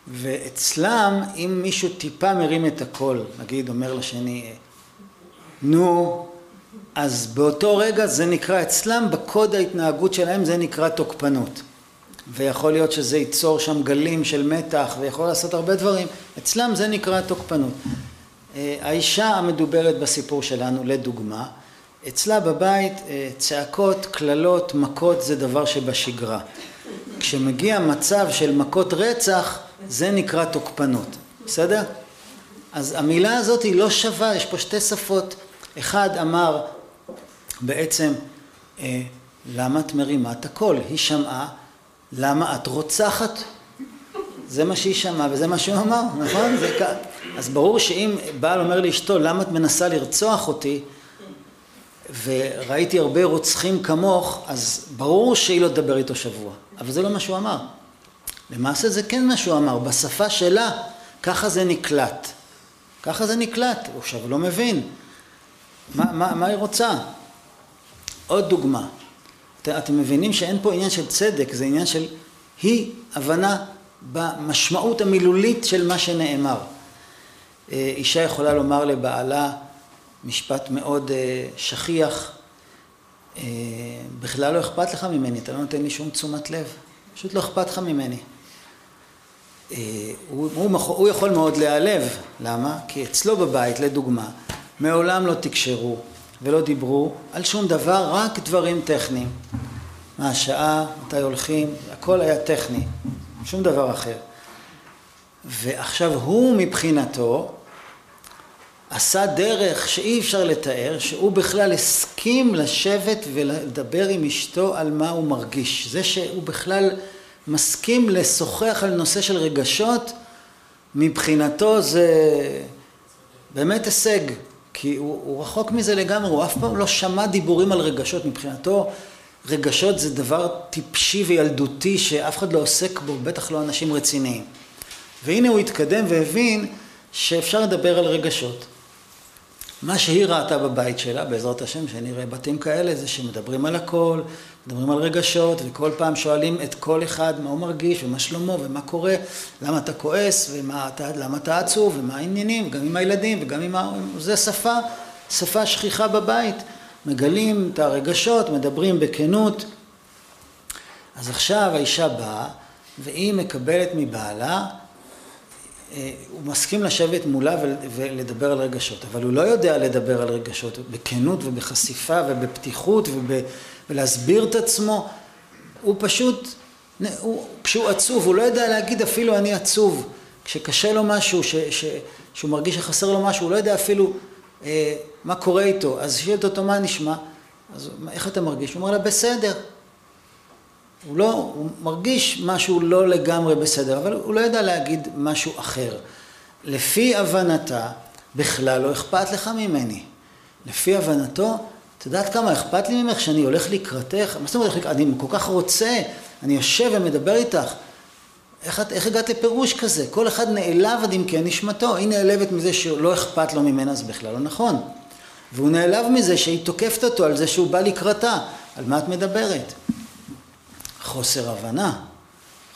Speaker 1: ואצלם אם מישהו טיפה מרים את הקול, נגיד אומר לשני נו אז באותו רגע זה נקרא אצלם בקוד ההתנהגות שלהם זה נקרא תוקפנות. ויכול להיות שזה ייצור שם גלים של מתח ויכול לעשות הרבה דברים. אצלם זה נקרא תוקפנות האישה המדוברת בסיפור שלנו לדוגמה, אצלה בבית אה, צעקות, קללות, מכות זה דבר שבשגרה. כשמגיע מצב של מכות רצח, זה נקרא תוקפנות, בסדר? אז המילה הזאת היא לא שווה, יש פה שתי שפות. אחד אמר בעצם, אה, למה את מרימה את הקול? היא שמעה, למה את רוצחת? זה מה שהיא שמעה וזה מה שהוא אמר, נכון? זה כ... אז ברור שאם בעל אומר לאשתו, למה את מנסה לרצוח אותי? וראיתי הרבה רוצחים כמוך, אז ברור שהיא לא תדבר איתו שבוע. אבל זה לא מה שהוא אמר. למעשה זה כן מה שהוא אמר, בשפה שלה, ככה זה נקלט. ככה זה נקלט, הוא עכשיו לא מבין. מה, מה, מה היא רוצה? עוד דוגמה. את, אתם מבינים שאין פה עניין של צדק, זה עניין של אי הבנה במשמעות המילולית של מה שנאמר. אה, אישה יכולה לומר לבעלה משפט מאוד אה, שכיח, אה, בכלל לא אכפת לך ממני, אתה לא נותן לי שום תשומת לב, פשוט לא אכפת לך ממני. הוא, הוא, הוא יכול מאוד להיעלב, למה? כי אצלו בבית, לדוגמה, מעולם לא תקשרו ולא דיברו על שום דבר, רק דברים טכניים. מה השעה, מתי הולכים, הכל היה טכני, שום דבר אחר. ועכשיו הוא מבחינתו עשה דרך שאי אפשר לתאר, שהוא בכלל הסכים לשבת ולדבר עם אשתו על מה הוא מרגיש. זה שהוא בכלל מסכים לשוחח על נושא של רגשות, מבחינתו זה באמת הישג, כי הוא, הוא רחוק מזה לגמרי, הוא אף פעם לא שמע דיבורים על רגשות, מבחינתו רגשות זה דבר טיפשי וילדותי שאף אחד לא עוסק בו, בטח לא אנשים רציניים. והנה הוא התקדם והבין שאפשר לדבר על רגשות. מה שהיא ראתה בבית שלה, בעזרת השם, שנראה בתים כאלה, זה שמדברים על הכל, מדברים על רגשות, וכל פעם שואלים את כל אחד מה הוא מרגיש, ומה שלמה, ומה קורה, למה אתה כועס, ולמה אתה עצוב, ומה העניינים, גם עם הילדים, וגם עם ה... זה שפה, שפה שכיחה בבית. מגלים את הרגשות, מדברים בכנות. אז עכשיו האישה באה, והיא מקבלת מבעלה אה, הוא מסכים לשבת מולה ולדבר על רגשות, אבל הוא לא יודע לדבר על רגשות בכנות ובחשיפה ובפתיחות וב, ולהסביר את עצמו. הוא פשוט, הוא, כשהוא עצוב, הוא לא יודע להגיד אפילו אני עצוב. כשקשה לו משהו, ש, ש, שהוא מרגיש שחסר לו משהו, הוא לא יודע אפילו מה קורה איתו. אז שואלת אותו מה נשמע, אז איך אתה מרגיש? הוא אומר לה בסדר. הוא לא, הוא מרגיש משהו לא לגמרי בסדר, אבל הוא לא יודע להגיד משהו אחר. לפי הבנתה, בכלל לא אכפת לך ממני. לפי הבנתו, את יודעת כמה אכפת לי ממך שאני הולך לקראתך? מה זאת אומרת, אני כל כך רוצה, אני יושב ומדבר איתך. איך, איך הגעת לפירוש כזה? כל אחד נעלב עד עמקי נשמתו. היא נעלבת מזה שלא אכפת לו ממנה, זה בכלל לא נכון. והוא נעלב מזה שהיא תוקפת אותו על זה שהוא בא לקראתה. על מה את מדברת? חוסר הבנה.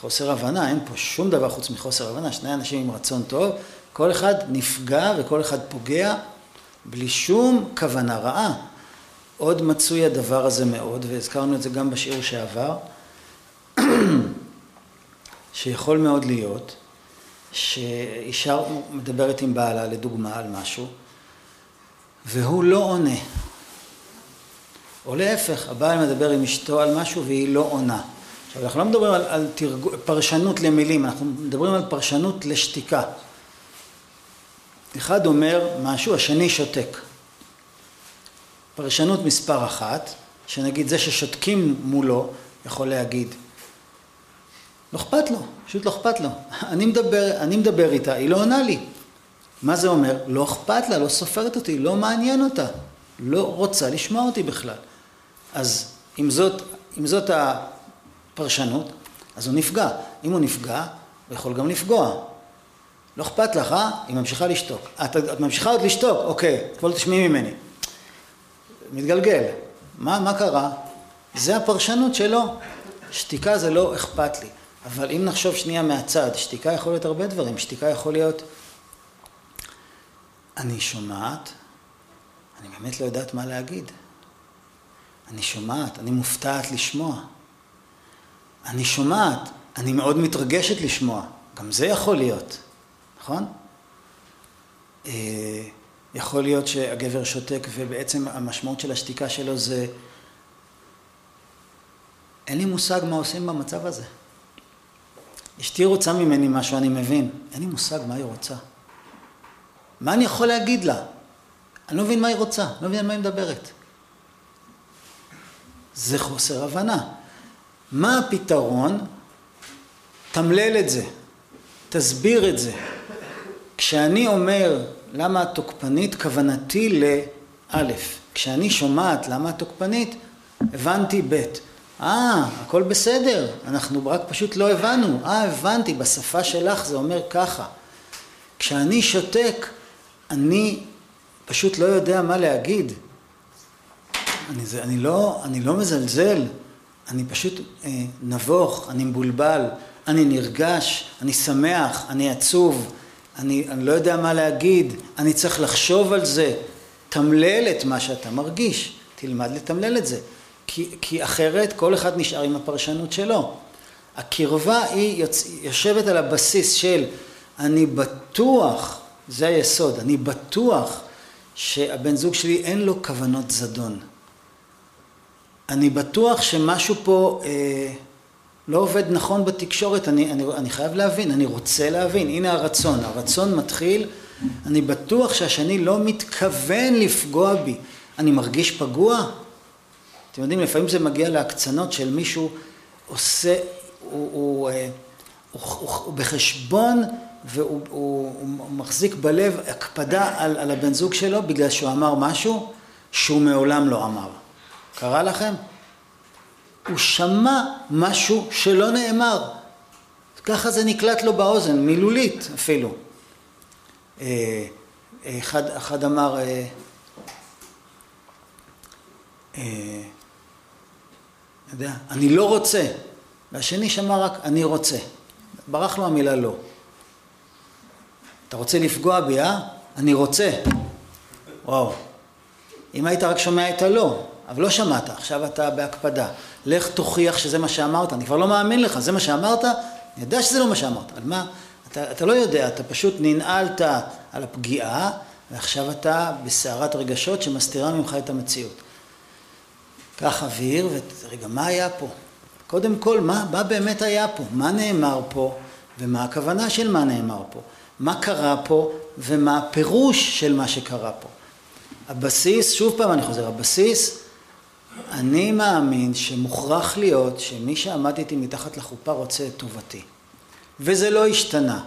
Speaker 1: חוסר הבנה, אין פה שום דבר חוץ מחוסר הבנה, שני אנשים עם רצון טוב, כל אחד נפגע וכל אחד פוגע בלי שום כוונה רעה. עוד מצוי הדבר הזה מאוד, והזכרנו את זה גם בשיעור שעבר, שיכול מאוד להיות שאישה מדברת עם בעלה לדוגמה על משהו, והוא לא עונה. או להפך, הבעל מדבר עם אשתו על משהו והיא לא עונה. עכשיו, אנחנו לא מדברים על, על תרג... פרשנות למילים, אנחנו מדברים על פרשנות לשתיקה. אחד אומר משהו, השני שותק. פרשנות מספר אחת, שנגיד זה ששותקים מולו יכול להגיד, לא אכפת לו, פשוט לא אכפת לו. אני מדבר, אני מדבר איתה, היא לא עונה לי. מה זה אומר? לא אכפת לה, לא סופרת אותי, לא מעניין אותה, לא רוצה לשמוע אותי בכלל. אז אם זאת, אם זאת הפרשנות, אז הוא נפגע. אם הוא נפגע, הוא יכול גם לפגוע. לא אכפת לך, אה? היא ממשיכה לשתוק. את, את ממשיכה עוד לשתוק? אוקיי, כבר תשמעי ממני. מתגלגל. מה, מה קרה? זה הפרשנות שלו. שתיקה זה לא אכפת לי. אבל אם נחשוב שנייה מהצד, שתיקה יכול להיות הרבה דברים. שתיקה יכול להיות, אני שומעת, אני באמת לא יודעת מה להגיד. אני שומעת, אני מופתעת לשמוע. אני שומעת, אני מאוד מתרגשת לשמוע. גם זה יכול להיות, נכון? אה, יכול להיות שהגבר שותק ובעצם המשמעות של השתיקה שלו זה אין לי מושג מה עושים במצב הזה. אשתי רוצה ממני משהו, אני מבין. אין לי מושג מה היא רוצה. מה אני יכול להגיד לה? אני לא מבין מה היא רוצה, אני לא מבין על מה היא מדברת. זה חוסר הבנה. מה הפתרון? תמלל את זה, תסביר את זה. כשאני אומר למה את תוקפנית, כוונתי לאלף. כשאני שומעת למה את תוקפנית, הבנתי ב'. אה, הכל בסדר, אנחנו רק פשוט לא הבנו. אה, הבנתי, בשפה שלך זה אומר ככה. כשאני שותק, אני פשוט לא יודע מה להגיד. אני, זה, אני, לא, אני לא מזלזל, אני פשוט אה, נבוך, אני מבולבל, אני נרגש, אני שמח, אני עצוב, אני, אני לא יודע מה להגיד, אני צריך לחשוב על זה. תמלל את מה שאתה מרגיש, תלמד לתמלל את זה. כי, כי אחרת כל אחד נשאר עם הפרשנות שלו. הקרבה היא יוצ... יושבת על הבסיס של אני בטוח, זה היסוד, אני בטוח שהבן זוג שלי אין לו כוונות זדון. אני בטוח שמשהו פה אה, לא עובד נכון בתקשורת, אני, אני, אני חייב להבין, אני רוצה להבין, הנה הרצון, הרצון מתחיל, אני בטוח שהשני לא מתכוון לפגוע בי, אני מרגיש פגוע? אתם יודעים, לפעמים זה מגיע להקצנות של מישהו עושה, הוא, הוא, אה, הוא, הוא, הוא בחשבון והוא הוא, הוא מחזיק בלב הקפדה על, על הבן זוג שלו בגלל שהוא אמר משהו שהוא מעולם לא אמר. קרה לכם? הוא שמע משהו שלא נאמר. ככה זה נקלט לו באוזן, מילולית אפילו. אה, אחד, אחד אמר, אה, יודע, אני לא רוצה, והשני שמע רק אני רוצה. ברח לו המילה לא. אתה רוצה לפגוע בי, אה? אני רוצה. וואו. אם היית רק שומע את הלא, אבל לא שמעת, עכשיו אתה בהקפדה. לך תוכיח שזה מה שאמרת, אני כבר לא מאמין לך, זה מה שאמרת? אני יודע שזה לא מה שאמרת. על מה? אתה, אתה לא יודע, אתה פשוט ננעלת על הפגיעה, ועכשיו אתה בסערת רגשות שמסתירה ממך את המציאות. קח אוויר, ורגע, מה היה פה? קודם כל, מה, מה באמת היה פה? מה נאמר פה, ומה הכוונה של מה נאמר פה? מה קרה פה, ומה הפירוש של מה שקרה פה? הבסיס, שוב פעם אני חוזר, הבסיס, אני מאמין שמוכרח להיות שמי שעמד איתי מתחת לחופה רוצה את טובתי. וזה לא השתנה.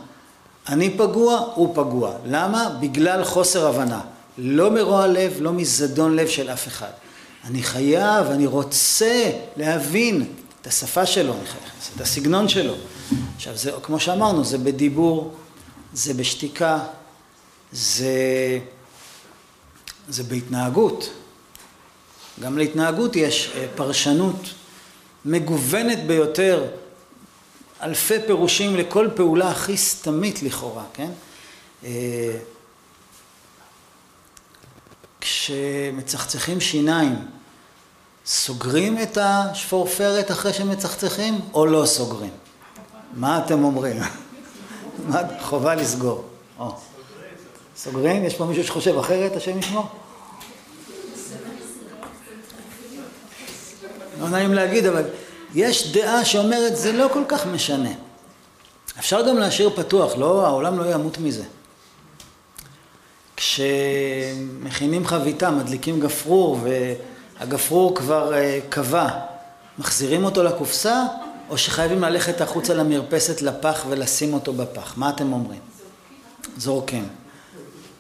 Speaker 1: אני פגוע, הוא פגוע. למה? בגלל חוסר הבנה. לא מרוע לב, לא מזדון לב של אף אחד. אני חייב, אני רוצה להבין את השפה שלו, את הסגנון שלו. עכשיו, זה, כמו שאמרנו, זה בדיבור, זה בשתיקה, זה, זה בהתנהגות. גם להתנהגות יש אה, פרשנות מגוונת ביותר, אלפי פירושים לכל פעולה הכי סתמית לכאורה, כן? כשמצחצחים שיניים, סוגרים את השפורפרת אחרי שמצחצחים או לא סוגרים? מה אתם אומרים? חובה לסגור. סוגרים? יש פה מישהו שחושב אחרת, השם ישמור? לא נעים להגיד, אבל יש דעה שאומרת זה לא כל כך משנה. אפשר גם להשאיר פתוח, לא, העולם לא ימות מזה. כשמכינים חביתה, מדליקים גפרור והגפרור כבר קבע, אה, מחזירים אותו לקופסה או שחייבים ללכת החוצה למרפסת לפח ולשים אותו בפח? מה אתם אומרים? זורקים.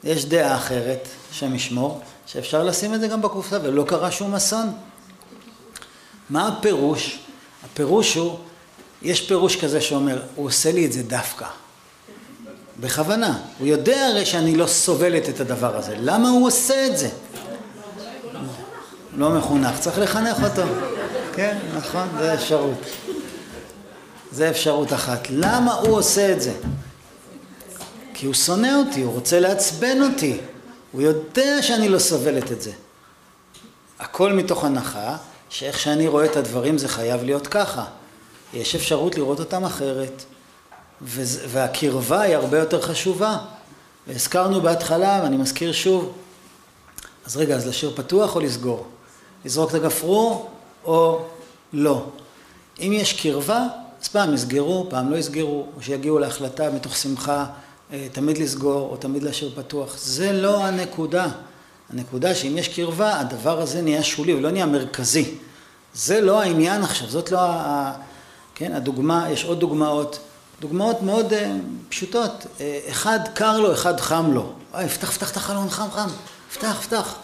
Speaker 1: יש דעה אחרת, השם ישמור, שאפשר לשים את זה גם בקופסה ולא קרה שום אסון. מה הפירוש? הפירוש הוא, יש פירוש כזה שאומר, הוא עושה לי את זה דווקא. בכוונה. הוא יודע הרי שאני לא סובלת את הדבר הזה. למה הוא עושה את זה? לא מחונך. צריך לחנך אותו. כן, נכון, זה אפשרות. זה אפשרות אחת. למה הוא עושה את זה? כי הוא שונא אותי, הוא רוצה לעצבן אותי. הוא יודע שאני לא סובלת את זה. הכל מתוך הנחה שאיך שאני רואה את הדברים זה חייב להיות ככה. יש אפשרות לראות אותם אחרת, והקרבה היא הרבה יותר חשובה. והזכרנו בהתחלה, ואני מזכיר שוב, אז רגע, אז להשאיר פתוח או לסגור? לזרוק את הגפרור או לא? אם יש קרבה, אז פעם יסגרו, פעם לא יסגרו, או שיגיעו להחלטה מתוך שמחה תמיד לסגור או תמיד להשאיר פתוח. זה לא הנקודה. הנקודה שאם יש קרבה, הדבר הזה נהיה שולי, הוא לא נהיה מרכזי. זה לא העניין עכשיו, זאת לא ה... כן, הדוגמה, יש עוד דוגמאות, דוגמאות מאוד uh, פשוטות. Uh, אחד קר לו, אחד חם לו. אוי, פתח, פתח את החלון, חם, חם. פתח, פתח.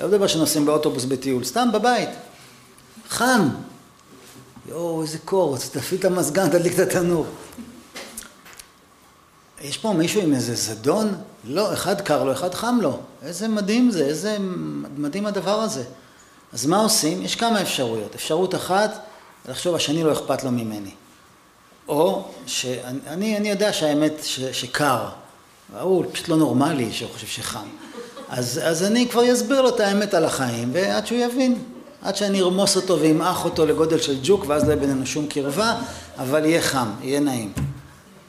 Speaker 1: לא מדבר שנוסעים באוטובוס בטיול, סתם בבית. חם. יואו, איזה קור, תפעיל את המזגן, תדליק את התנור. יש פה מישהו עם איזה זדון? לא, אחד קר לו, אחד חם לו. איזה מדהים זה, איזה מדהים הדבר הזה. אז מה עושים? יש כמה אפשרויות. אפשרות אחת, לחשוב השני לא אכפת לו ממני. או שאני אני יודע שהאמת ש, שקר, הוא פשוט לא נורמלי שהוא חושב שחם. אז, אז אני כבר אסביר לו את האמת על החיים, ועד שהוא יבין. עד שאני ארמוס אותו ואמעך אותו לגודל של ג'וק, ואז לא יהיה בינינו שום קרבה, אבל יהיה חם, יהיה נעים.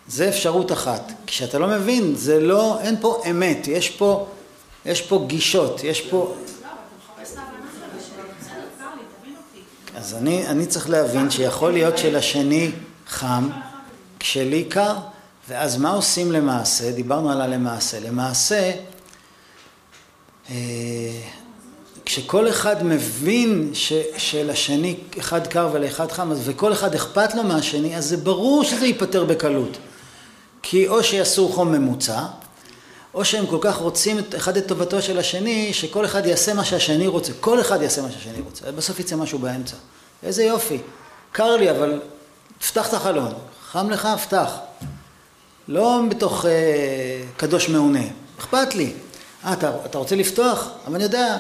Speaker 1: זה אפשרות אחת. כשאתה לא מבין, זה לא, אין פה אמת, יש פה, יש פה גישות, יש פה... אז אני, אני צריך להבין שיכול להיות שלשני חם, כשלי קר, ואז מה עושים למעשה? דיברנו על הלמעשה. למעשה, אה, כשכל אחד מבין ש, שלשני אחד קר ולאחד חם, וכל אחד אכפת לו מהשני, אז זה ברור שזה ייפתר בקלות. כי או שיעשו חום ממוצע, או שהם כל כך רוצים את, אחד את טובתו של השני, שכל אחד יעשה מה שהשני רוצה. כל אחד יעשה מה שהשני רוצה. בסוף יצא משהו באמצע. איזה יופי. קר לי, אבל פתח את החלון. חם לך, פתח. לא בתוך אה, קדוש מעונה. אכפת לי. אה, אתה, אתה רוצה לפתוח? אבל אני יודע,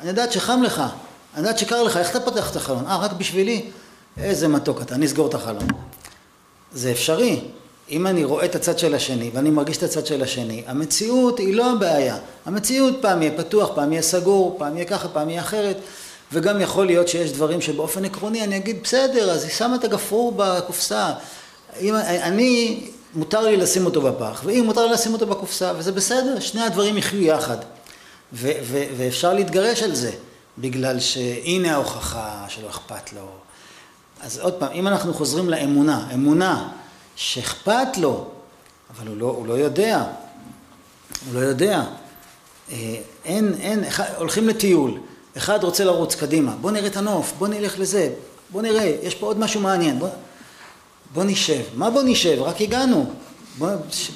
Speaker 1: אני יודעת שחם לך. אני יודעת שקר לך. איך אתה פותח את החלון? אה, רק בשבילי? איזה מתוק אתה. אני אסגור את החלון. זה אפשרי. אם אני רואה את הצד של השני ואני מרגיש את הצד של השני, המציאות היא לא הבעיה. המציאות פעם יהיה פתוח, פעם יהיה סגור, פעם יהיה ככה, פעם יהיה אחרת, וגם יכול להיות שיש דברים שבאופן עקרוני אני אגיד בסדר, אז היא שמה את הגפרור בקופסה. אם, אני, מותר לי לשים אותו בפח, ואם מותר לי לשים אותו בקופסה, וזה בסדר, שני הדברים יחיו יחד. ו- ו- ואפשר להתגרש על זה, בגלל שהנה ההוכחה שלא אכפת לו. אז עוד פעם, אם אנחנו חוזרים לאמונה, אמונה שאכפת לו, אבל הוא לא, הוא לא יודע, הוא לא יודע. אה, אין, אין, הולכים לטיול, אחד רוצה לרוץ קדימה, בוא נראה את הנוף, בוא נלך לזה, בוא נראה, יש פה עוד משהו מעניין, בוא, בוא נשב. מה בוא נשב? רק הגענו. בוא,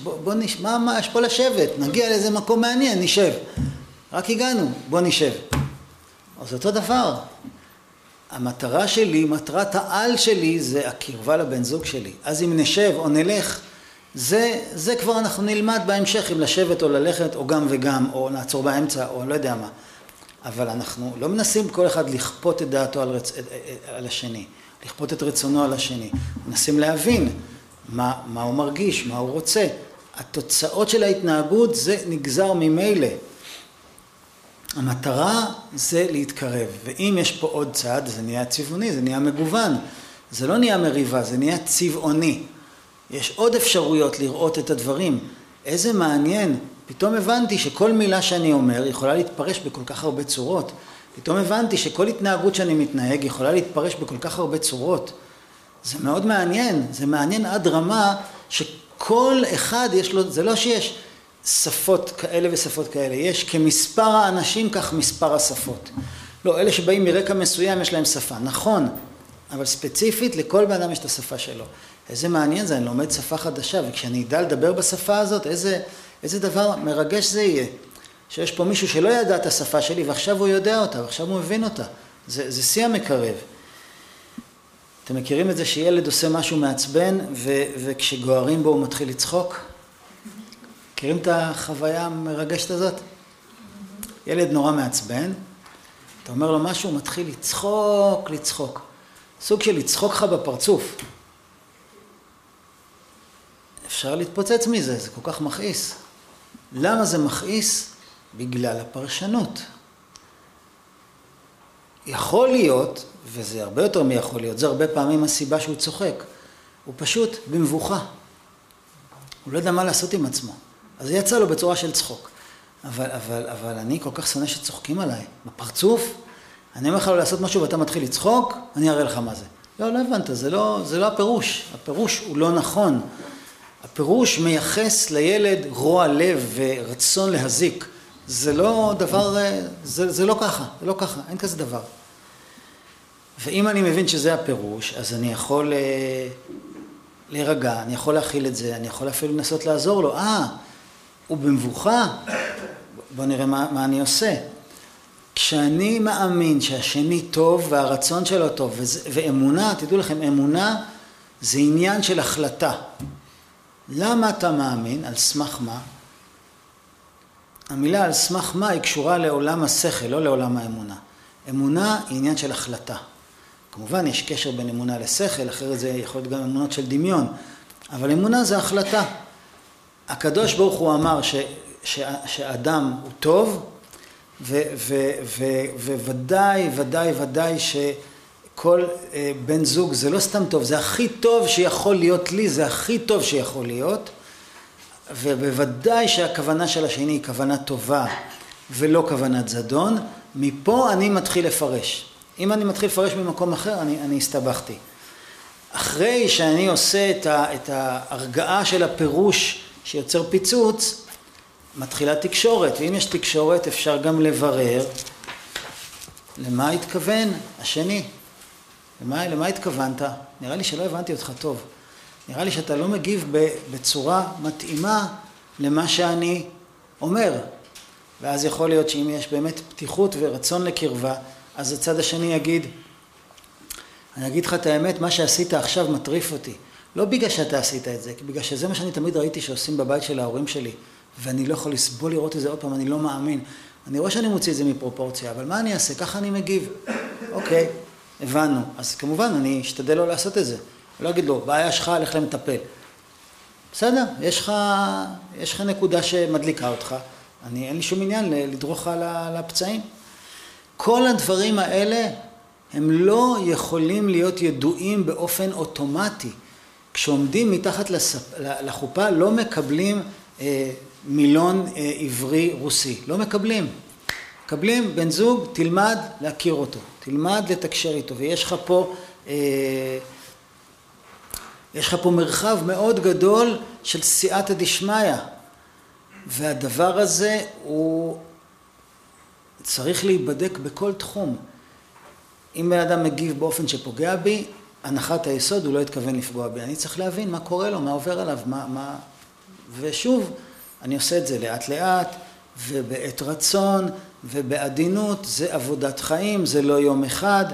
Speaker 1: בוא, בוא נש... מה, מה יש פה לשבת? נגיע לאיזה מקום מעניין, נשב. רק הגענו, בוא נשב. אז אותו דבר. המטרה שלי, מטרת העל שלי זה הקרבה לבן זוג שלי. אז אם נשב או נלך, זה, זה כבר אנחנו נלמד בהמשך אם לשבת או ללכת או גם וגם או נעצור באמצע או לא יודע מה. אבל אנחנו לא מנסים כל אחד לכפות את דעתו על, רצ... על השני, לכפות את רצונו על השני. מנסים להבין מה, מה הוא מרגיש, מה הוא רוצה. התוצאות של ההתנהגות זה נגזר ממילא. המטרה זה להתקרב, ואם יש פה עוד צד, זה נהיה צבעוני, זה נהיה מגוון, זה לא נהיה מריבה, זה נהיה צבעוני. יש עוד אפשרויות לראות את הדברים. איזה מעניין, פתאום הבנתי שכל מילה שאני אומר יכולה להתפרש בכל כך הרבה צורות. פתאום הבנתי שכל התנהגות שאני מתנהג יכולה להתפרש בכל כך הרבה צורות. זה מאוד מעניין, זה מעניין עד רמה שכל אחד יש לו, זה לא שיש שפות כאלה ושפות כאלה, יש כמספר האנשים כך מספר השפות. לא, אלה שבאים מרקע מסוים יש להם שפה, נכון, אבל ספציפית לכל בן אדם יש את השפה שלו. איזה מעניין זה, אני לומד שפה חדשה, וכשאני אדע לדבר בשפה הזאת, איזה, איזה דבר מרגש זה יהיה. שיש פה מישהו שלא ידע את השפה שלי ועכשיו הוא יודע אותה, ועכשיו הוא מבין אותה. זה, זה שיא המקרב. אתם מכירים את זה שילד עושה משהו מעצבן, ו, וכשגוערים בו הוא מתחיל לצחוק? מכירים את החוויה המרגשת הזאת? ילד נורא מעצבן, אתה אומר לו משהו, הוא מתחיל לצחוק, לצחוק. סוג של לצחוק לך בפרצוף. אפשר להתפוצץ מזה, זה כל כך מכעיס. למה זה מכעיס? בגלל הפרשנות. יכול להיות, וזה הרבה יותר מיכול להיות, זה הרבה פעמים הסיבה שהוא צוחק. הוא פשוט במבוכה. הוא לא יודע מה לעשות עם עצמו. אז זה יצא לו בצורה של צחוק. אבל, אבל, אבל אני כל כך שונא שצוחקים עליי, בפרצוף. אני אומר לך לא לעשות משהו ואתה מתחיל לצחוק, אני אראה לך מה זה. לא, לא הבנת, זה לא, זה לא הפירוש. הפירוש הוא לא נכון. הפירוש מייחס לילד רוע לב ורצון להזיק. זה לא דבר, זה, זה לא ככה, זה לא ככה, אין כזה דבר. ואם אני מבין שזה הפירוש, אז אני יכול אה, להירגע, אני יכול להכיל את זה, אני יכול אפילו לנסות לעזור לו. אה, הוא במבוכה? בוא נראה מה, מה אני עושה. כשאני מאמין שהשני טוב והרצון שלו טוב, וזה, ואמונה, תדעו לכם, אמונה זה עניין של החלטה. למה אתה מאמין? על סמך מה? המילה על סמך מה היא קשורה לעולם השכל, לא לעולם האמונה. אמונה היא עניין של החלטה. כמובן יש קשר בין אמונה לשכל, אחרת זה יכול להיות גם אמונות של דמיון, אבל אמונה זה החלטה. הקדוש ברוך הוא אמר ש, ש, שאדם הוא טוב, וודאי, ודאי, ודאי שכל אה, בן זוג זה לא סתם טוב, זה הכי טוב שיכול להיות לי, זה הכי טוב שיכול להיות, ובוודאי שהכוונה של השני היא כוונה טובה ולא כוונת זדון, מפה אני מתחיל לפרש. אם אני מתחיל לפרש ממקום אחר, אני, אני הסתבכתי. אחרי שאני עושה את, ה, את ההרגעה של הפירוש שיוצר פיצוץ, מתחילה תקשורת, ואם יש תקשורת אפשר גם לברר למה התכוון השני, למה, למה התכוונת? נראה לי שלא הבנתי אותך טוב. נראה לי שאתה לא מגיב בצורה מתאימה למה שאני אומר. ואז יכול להיות שאם יש באמת פתיחות ורצון לקרבה, אז הצד השני יגיד, אני אגיד לך את האמת, מה שעשית עכשיו מטריף אותי. לא בגלל שאתה עשית את זה, בגלל שזה מה שאני תמיד ראיתי שעושים בבית של ההורים שלי, ואני לא יכול לסבול לראות את זה עוד פעם, אני לא מאמין. אני רואה שאני מוציא את זה מפרופורציה, אבל מה אני אעשה? ככה אני מגיב. אוקיי, הבנו. אז כמובן, אני אשתדל לא לעשות את זה. לא אגיד לו, בעיה שלך, לך למטפל. בסדר, יש לך, יש לך נקודה שמדליקה אותך, אני, אין לי שום עניין לדרוך על הפצעים. כל הדברים האלה הם לא יכולים להיות ידועים באופן אוטומטי. כשעומדים מתחת לספ... לחופה לא מקבלים אה, מילון אה, עברי רוסי, לא מקבלים. מקבלים בן זוג, תלמד להכיר אותו, תלמד לתקשר איתו, ויש לך פה, אה, יש לך פה מרחב מאוד גדול של סייעתא דשמיא, והדבר הזה הוא צריך להיבדק בכל תחום. אם בן אדם מגיב באופן שפוגע בי, הנחת היסוד הוא לא התכוון לפגוע בי. אני צריך להבין מה קורה לו, מה עובר עליו, מה... מה... ושוב, אני עושה את זה לאט לאט, ובעת רצון, ובעדינות, זה עבודת חיים, זה לא יום אחד.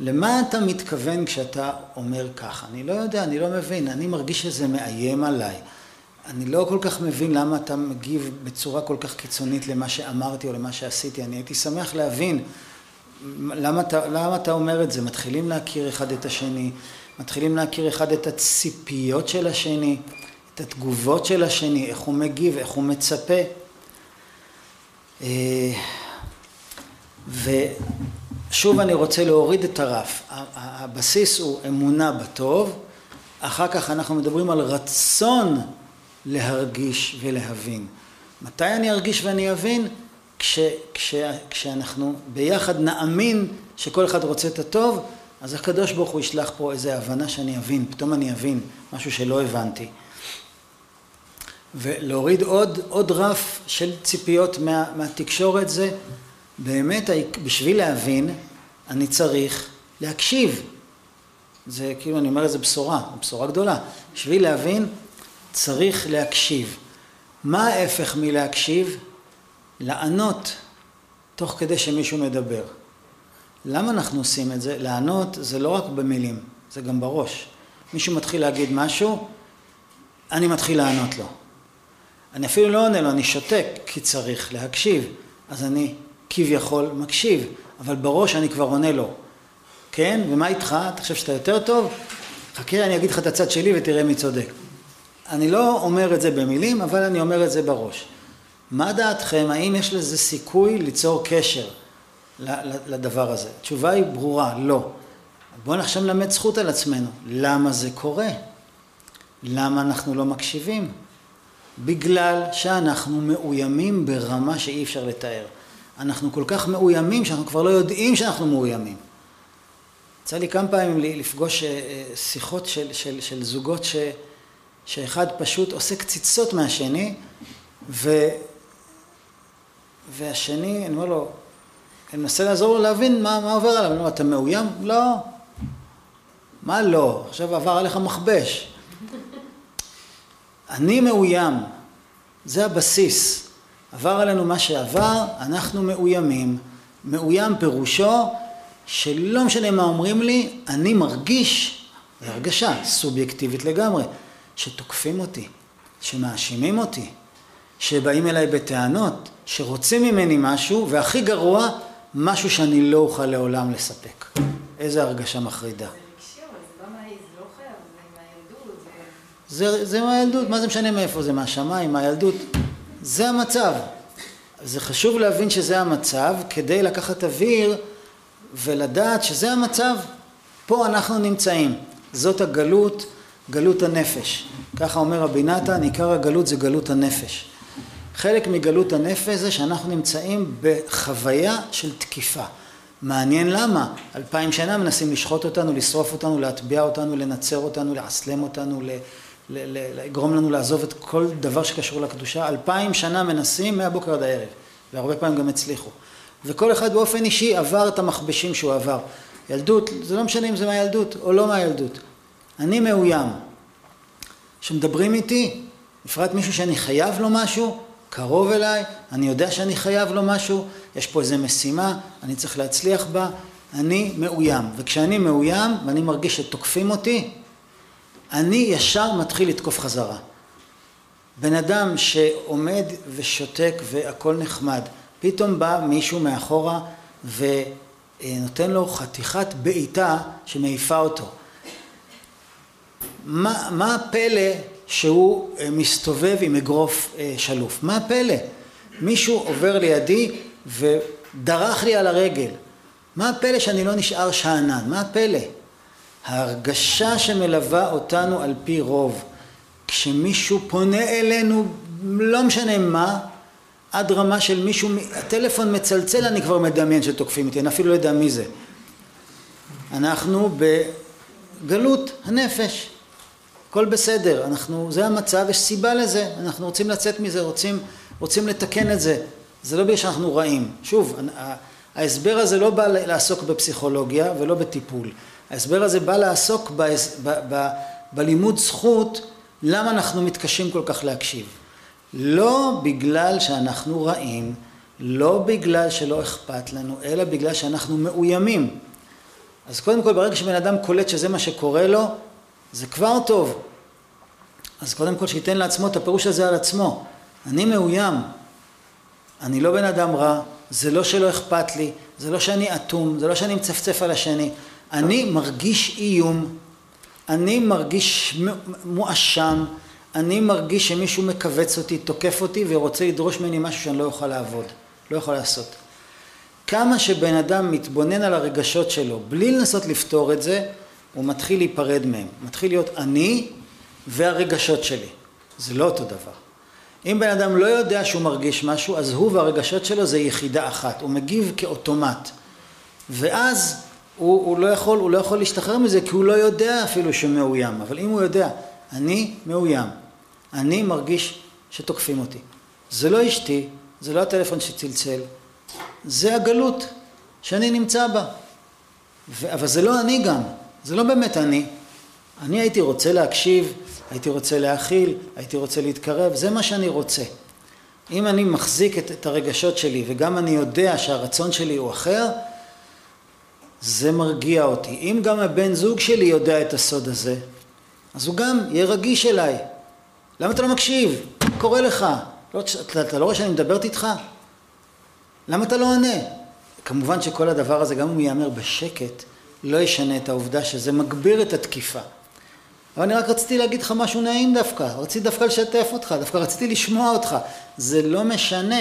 Speaker 1: למה אתה מתכוון כשאתה אומר ככה? אני לא יודע, אני לא מבין, אני מרגיש שזה מאיים עליי. אני לא כל כך מבין למה אתה מגיב בצורה כל כך קיצונית למה שאמרתי או למה שעשיתי. אני הייתי שמח להבין למה אתה, למה אתה אומר את זה. מתחילים להכיר אחד את השני, מתחילים להכיר אחד את הציפיות של השני, את התגובות של השני, איך הוא מגיב, איך הוא מצפה. אה, ושוב אני רוצה להוריד את הרף. הבסיס הוא אמונה בטוב, אחר כך אנחנו מדברים על רצון להרגיש ולהבין. מתי אני ארגיש ואני אבין? כש, כש, כשאנחנו ביחד נאמין שכל אחד רוצה את הטוב, אז הקדוש ברוך הוא ישלח פה איזו הבנה שאני אבין, פתאום אני אבין משהו שלא הבנתי. ולהוריד עוד, עוד רף של ציפיות מה, מהתקשורת זה באמת בשביל להבין אני צריך להקשיב. זה כאילו אני אומר איזה בשורה, בשורה גדולה. בשביל להבין צריך להקשיב. מה ההפך מלהקשיב? לענות תוך כדי שמישהו מדבר. למה אנחנו עושים את זה? לענות זה לא רק במילים, זה גם בראש. מישהו מתחיל להגיד משהו, אני מתחיל לענות לו. אני אפילו לא עונה לו, אני שותק, כי צריך להקשיב. אז אני כביכול מקשיב, אבל בראש אני כבר עונה לו. כן? ומה איתך? אתה חושב שאתה יותר טוב? חכה, אני אגיד לך את הצד שלי ותראה מי צודק. אני לא אומר את זה במילים, אבל אני אומר את זה בראש. מה דעתכם, האם יש לזה סיכוי ליצור קשר לדבר הזה? התשובה היא ברורה, לא. בואו עכשיו נלמד זכות על עצמנו. למה זה קורה? למה אנחנו לא מקשיבים? בגלל שאנחנו מאוימים ברמה שאי אפשר לתאר. אנחנו כל כך מאוימים שאנחנו כבר לא יודעים שאנחנו מאוימים. יצא לי כמה פעמים לפגוש שיחות של, של, של זוגות ש, שאחד פשוט עושה קציצות מהשני ו, והשני, אני אומר לו, אני מנסה לעזור לו להבין מה, מה עובר עליו, אני אומר, אתה מאוים? לא. מה לא? עכשיו עבר עליך מכבש. אני מאוים, זה הבסיס. עבר עלינו מה שעבר, אנחנו מאוימים. מאוים פירושו שלא משנה מה אומרים לי, אני מרגיש, זו הרגשה סובייקטיבית לגמרי, שתוקפים אותי, שמאשימים אותי, שבאים אליי בטענות, שרוצים ממני משהו, והכי גרוע, משהו שאני לא אוכל לעולם לספק. איזה הרגשה מחרידה. זה, זה מהילדות, מה זה משנה מאיפה זה, מהשמיים, מהילדות. זה המצב. זה חשוב להבין שזה המצב כדי לקחת אוויר ולדעת שזה המצב. פה אנחנו נמצאים. זאת הגלות, גלות הנפש. ככה אומר רבי נתן, עיקר הגלות זה גלות הנפש. חלק מגלות הנפש זה שאנחנו נמצאים בחוויה של תקיפה. מעניין למה, אלפיים שנה מנסים לשחוט אותנו, לשרוף אותנו, להטביע אותנו, לנצר אותנו, לעצלם אותנו, לגרום לנו לעזוב את כל דבר שקשור לקדושה. אלפיים שנה מנסים מהבוקר עד הערב, והרבה פעמים גם הצליחו. וכל אחד באופן אישי עבר את המכבשים שהוא עבר. ילדות, זה לא משנה אם זה מהילדות או לא מהילדות. אני מאוים. כשמדברים איתי, בפרט מישהו שאני חייב לו משהו, קרוב אליי, אני יודע שאני חייב לו משהו, יש פה איזו משימה, אני צריך להצליח בה, אני מאוים. וכשאני מאוים ואני מרגיש שתוקפים אותי, אני ישר מתחיל לתקוף חזרה. בן אדם שעומד ושותק והכל נחמד, פתאום בא מישהו מאחורה ונותן לו חתיכת בעיטה שמעיפה אותו. מה, מה הפלא שהוא אה, מסתובב עם אגרוף אה, שלוף? מה הפלא? מישהו עובר לידי ודרך לי על הרגל. מה הפלא שאני לא נשאר שאנן? מה הפלא? ההרגשה שמלווה אותנו על פי רוב, כשמישהו פונה אלינו, לא משנה מה, עד רמה של מישהו, הטלפון מצלצל, אני כבר מדמיין שתוקפים אותי, אני אפילו לא יודע מי זה. אנחנו בגלות הנפש, הכל בסדר, אנחנו, זה המצב, יש סיבה לזה, אנחנו רוצים לצאת מזה, רוצים, רוצים לתקן את זה, זה לא בגלל שאנחנו רעים. שוב, ההסבר הזה לא בא לעסוק בפסיכולוגיה ולא בטיפול. ההסבר הזה בא לעסוק ב, ב, ב, בלימוד זכות למה אנחנו מתקשים כל כך להקשיב. לא בגלל שאנחנו רעים, לא בגלל שלא אכפת לנו, אלא בגלל שאנחנו מאוימים. אז קודם כל ברגע שבן אדם קולט שזה מה שקורה לו, זה כבר טוב. אז קודם כל שייתן לעצמו את הפירוש הזה על עצמו. אני מאוים, אני לא בן אדם רע, זה לא שלא אכפת לי, זה לא שאני אטום, זה לא שאני מצפצף על השני, אני מרגיש איום, אני מרגיש מואשם, אני מרגיש שמישהו מכווץ אותי, תוקף אותי ורוצה לדרוש ממני משהו שאני לא יכול לעבוד, לא יכול לעשות. כמה שבן אדם מתבונן על הרגשות שלו בלי לנסות לפתור את זה, הוא מתחיל להיפרד מהם. מתחיל להיות אני והרגשות שלי. זה לא אותו דבר. אם בן אדם לא יודע שהוא מרגיש משהו, אז הוא והרגשות שלו זה יחידה אחת. הוא מגיב כאוטומט. ואז הוא, הוא, לא יכול, הוא לא יכול להשתחרר מזה כי הוא לא יודע אפילו שמאוים, אבל אם הוא יודע, אני מאוים, אני מרגיש שתוקפים אותי. זה לא אשתי, זה לא הטלפון שצלצל, זה הגלות שאני נמצא בה. ו- אבל זה לא אני גם, זה לא באמת אני. אני הייתי רוצה להקשיב, הייתי רוצה להכיל, הייתי רוצה להתקרב, זה מה שאני רוצה. אם אני מחזיק את, את הרגשות שלי וגם אני יודע שהרצון שלי הוא אחר, זה מרגיע אותי. אם גם הבן זוג שלי יודע את הסוד הזה, אז הוא גם יהיה רגיש אליי. למה אתה לא מקשיב? מה קורה לך? לא, אתה, אתה לא רואה שאני מדברת איתך? למה אתה לא עונה? כמובן שכל הדבר הזה, גם אם ייאמר בשקט, לא ישנה את העובדה שזה מגביר את התקיפה. אבל אני רק רציתי להגיד לך משהו נעים דווקא, רציתי דווקא לשתף אותך, דווקא רציתי לשמוע אותך. זה לא משנה.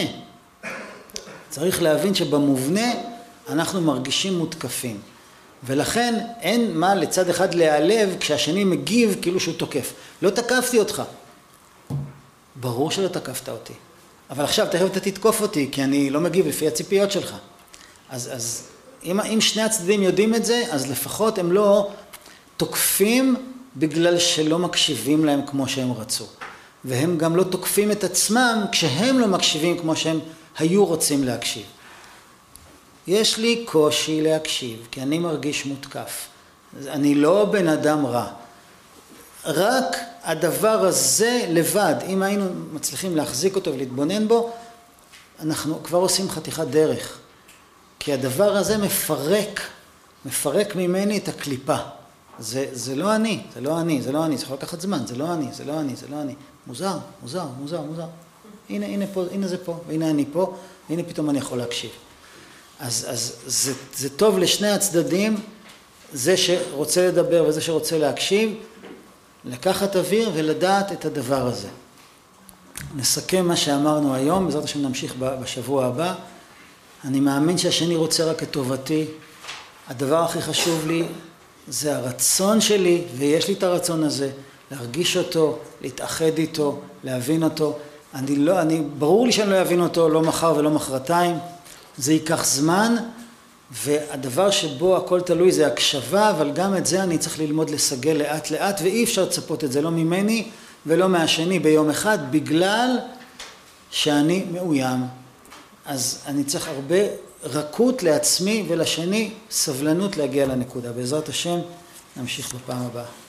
Speaker 1: צריך להבין שבמובנה אנחנו מרגישים מותקפים. ולכן אין מה לצד אחד להיעלב כשהשני מגיב כאילו שהוא תוקף. לא תקפתי אותך. ברור שלא תקפת אותי. אבל עכשיו תכף אתה תתקוף אותי כי אני לא מגיב לפי הציפיות שלך. אז, אז אם שני הצדדים יודעים את זה, אז לפחות הם לא תוקפים בגלל שלא מקשיבים להם כמו שהם רצו. והם גם לא תוקפים את עצמם כשהם לא מקשיבים כמו שהם היו רוצים להקשיב. יש לי קושי להקשיב, כי אני מרגיש מותקף. אני לא בן אדם רע. רק הדבר הזה לבד, אם היינו מצליחים להחזיק אותו ולהתבונן בו, אנחנו כבר עושים חתיכת דרך. כי הדבר הזה מפרק, מפרק ממני את הקליפה. זה, זה לא אני, זה לא אני, זה לא אני, זה יכול לקחת זמן, זה לא אני, זה לא אני, זה לא אני. מוזר, מוזר, מוזר, מוזר. הנה, הנה פה, הנה זה פה, והנה אני פה, והנה פתאום אני יכול להקשיב. אז, אז זה, זה טוב לשני הצדדים, זה שרוצה לדבר וזה שרוצה להקשיב, לקחת אוויר ולדעת את הדבר הזה. נסכם מה שאמרנו היום, בעזרת השם נמשיך בשבוע הבא. אני מאמין שהשני רוצה רק את טובתי. הדבר הכי חשוב לי זה הרצון שלי, ויש לי את הרצון הזה, להרגיש אותו, להתאחד איתו, להבין אותו. אני לא, אני, ברור לי שאני לא אבין אותו לא מחר ולא מחרתיים, זה ייקח זמן, והדבר שבו הכל תלוי זה הקשבה, אבל גם את זה אני צריך ללמוד לסגל לאט לאט, ואי אפשר לצפות את זה לא ממני ולא מהשני ביום אחד, בגלל שאני מאוים. אז אני צריך הרבה רכות לעצמי ולשני, סבלנות להגיע לנקודה. בעזרת השם, נמשיך בפעם הבאה.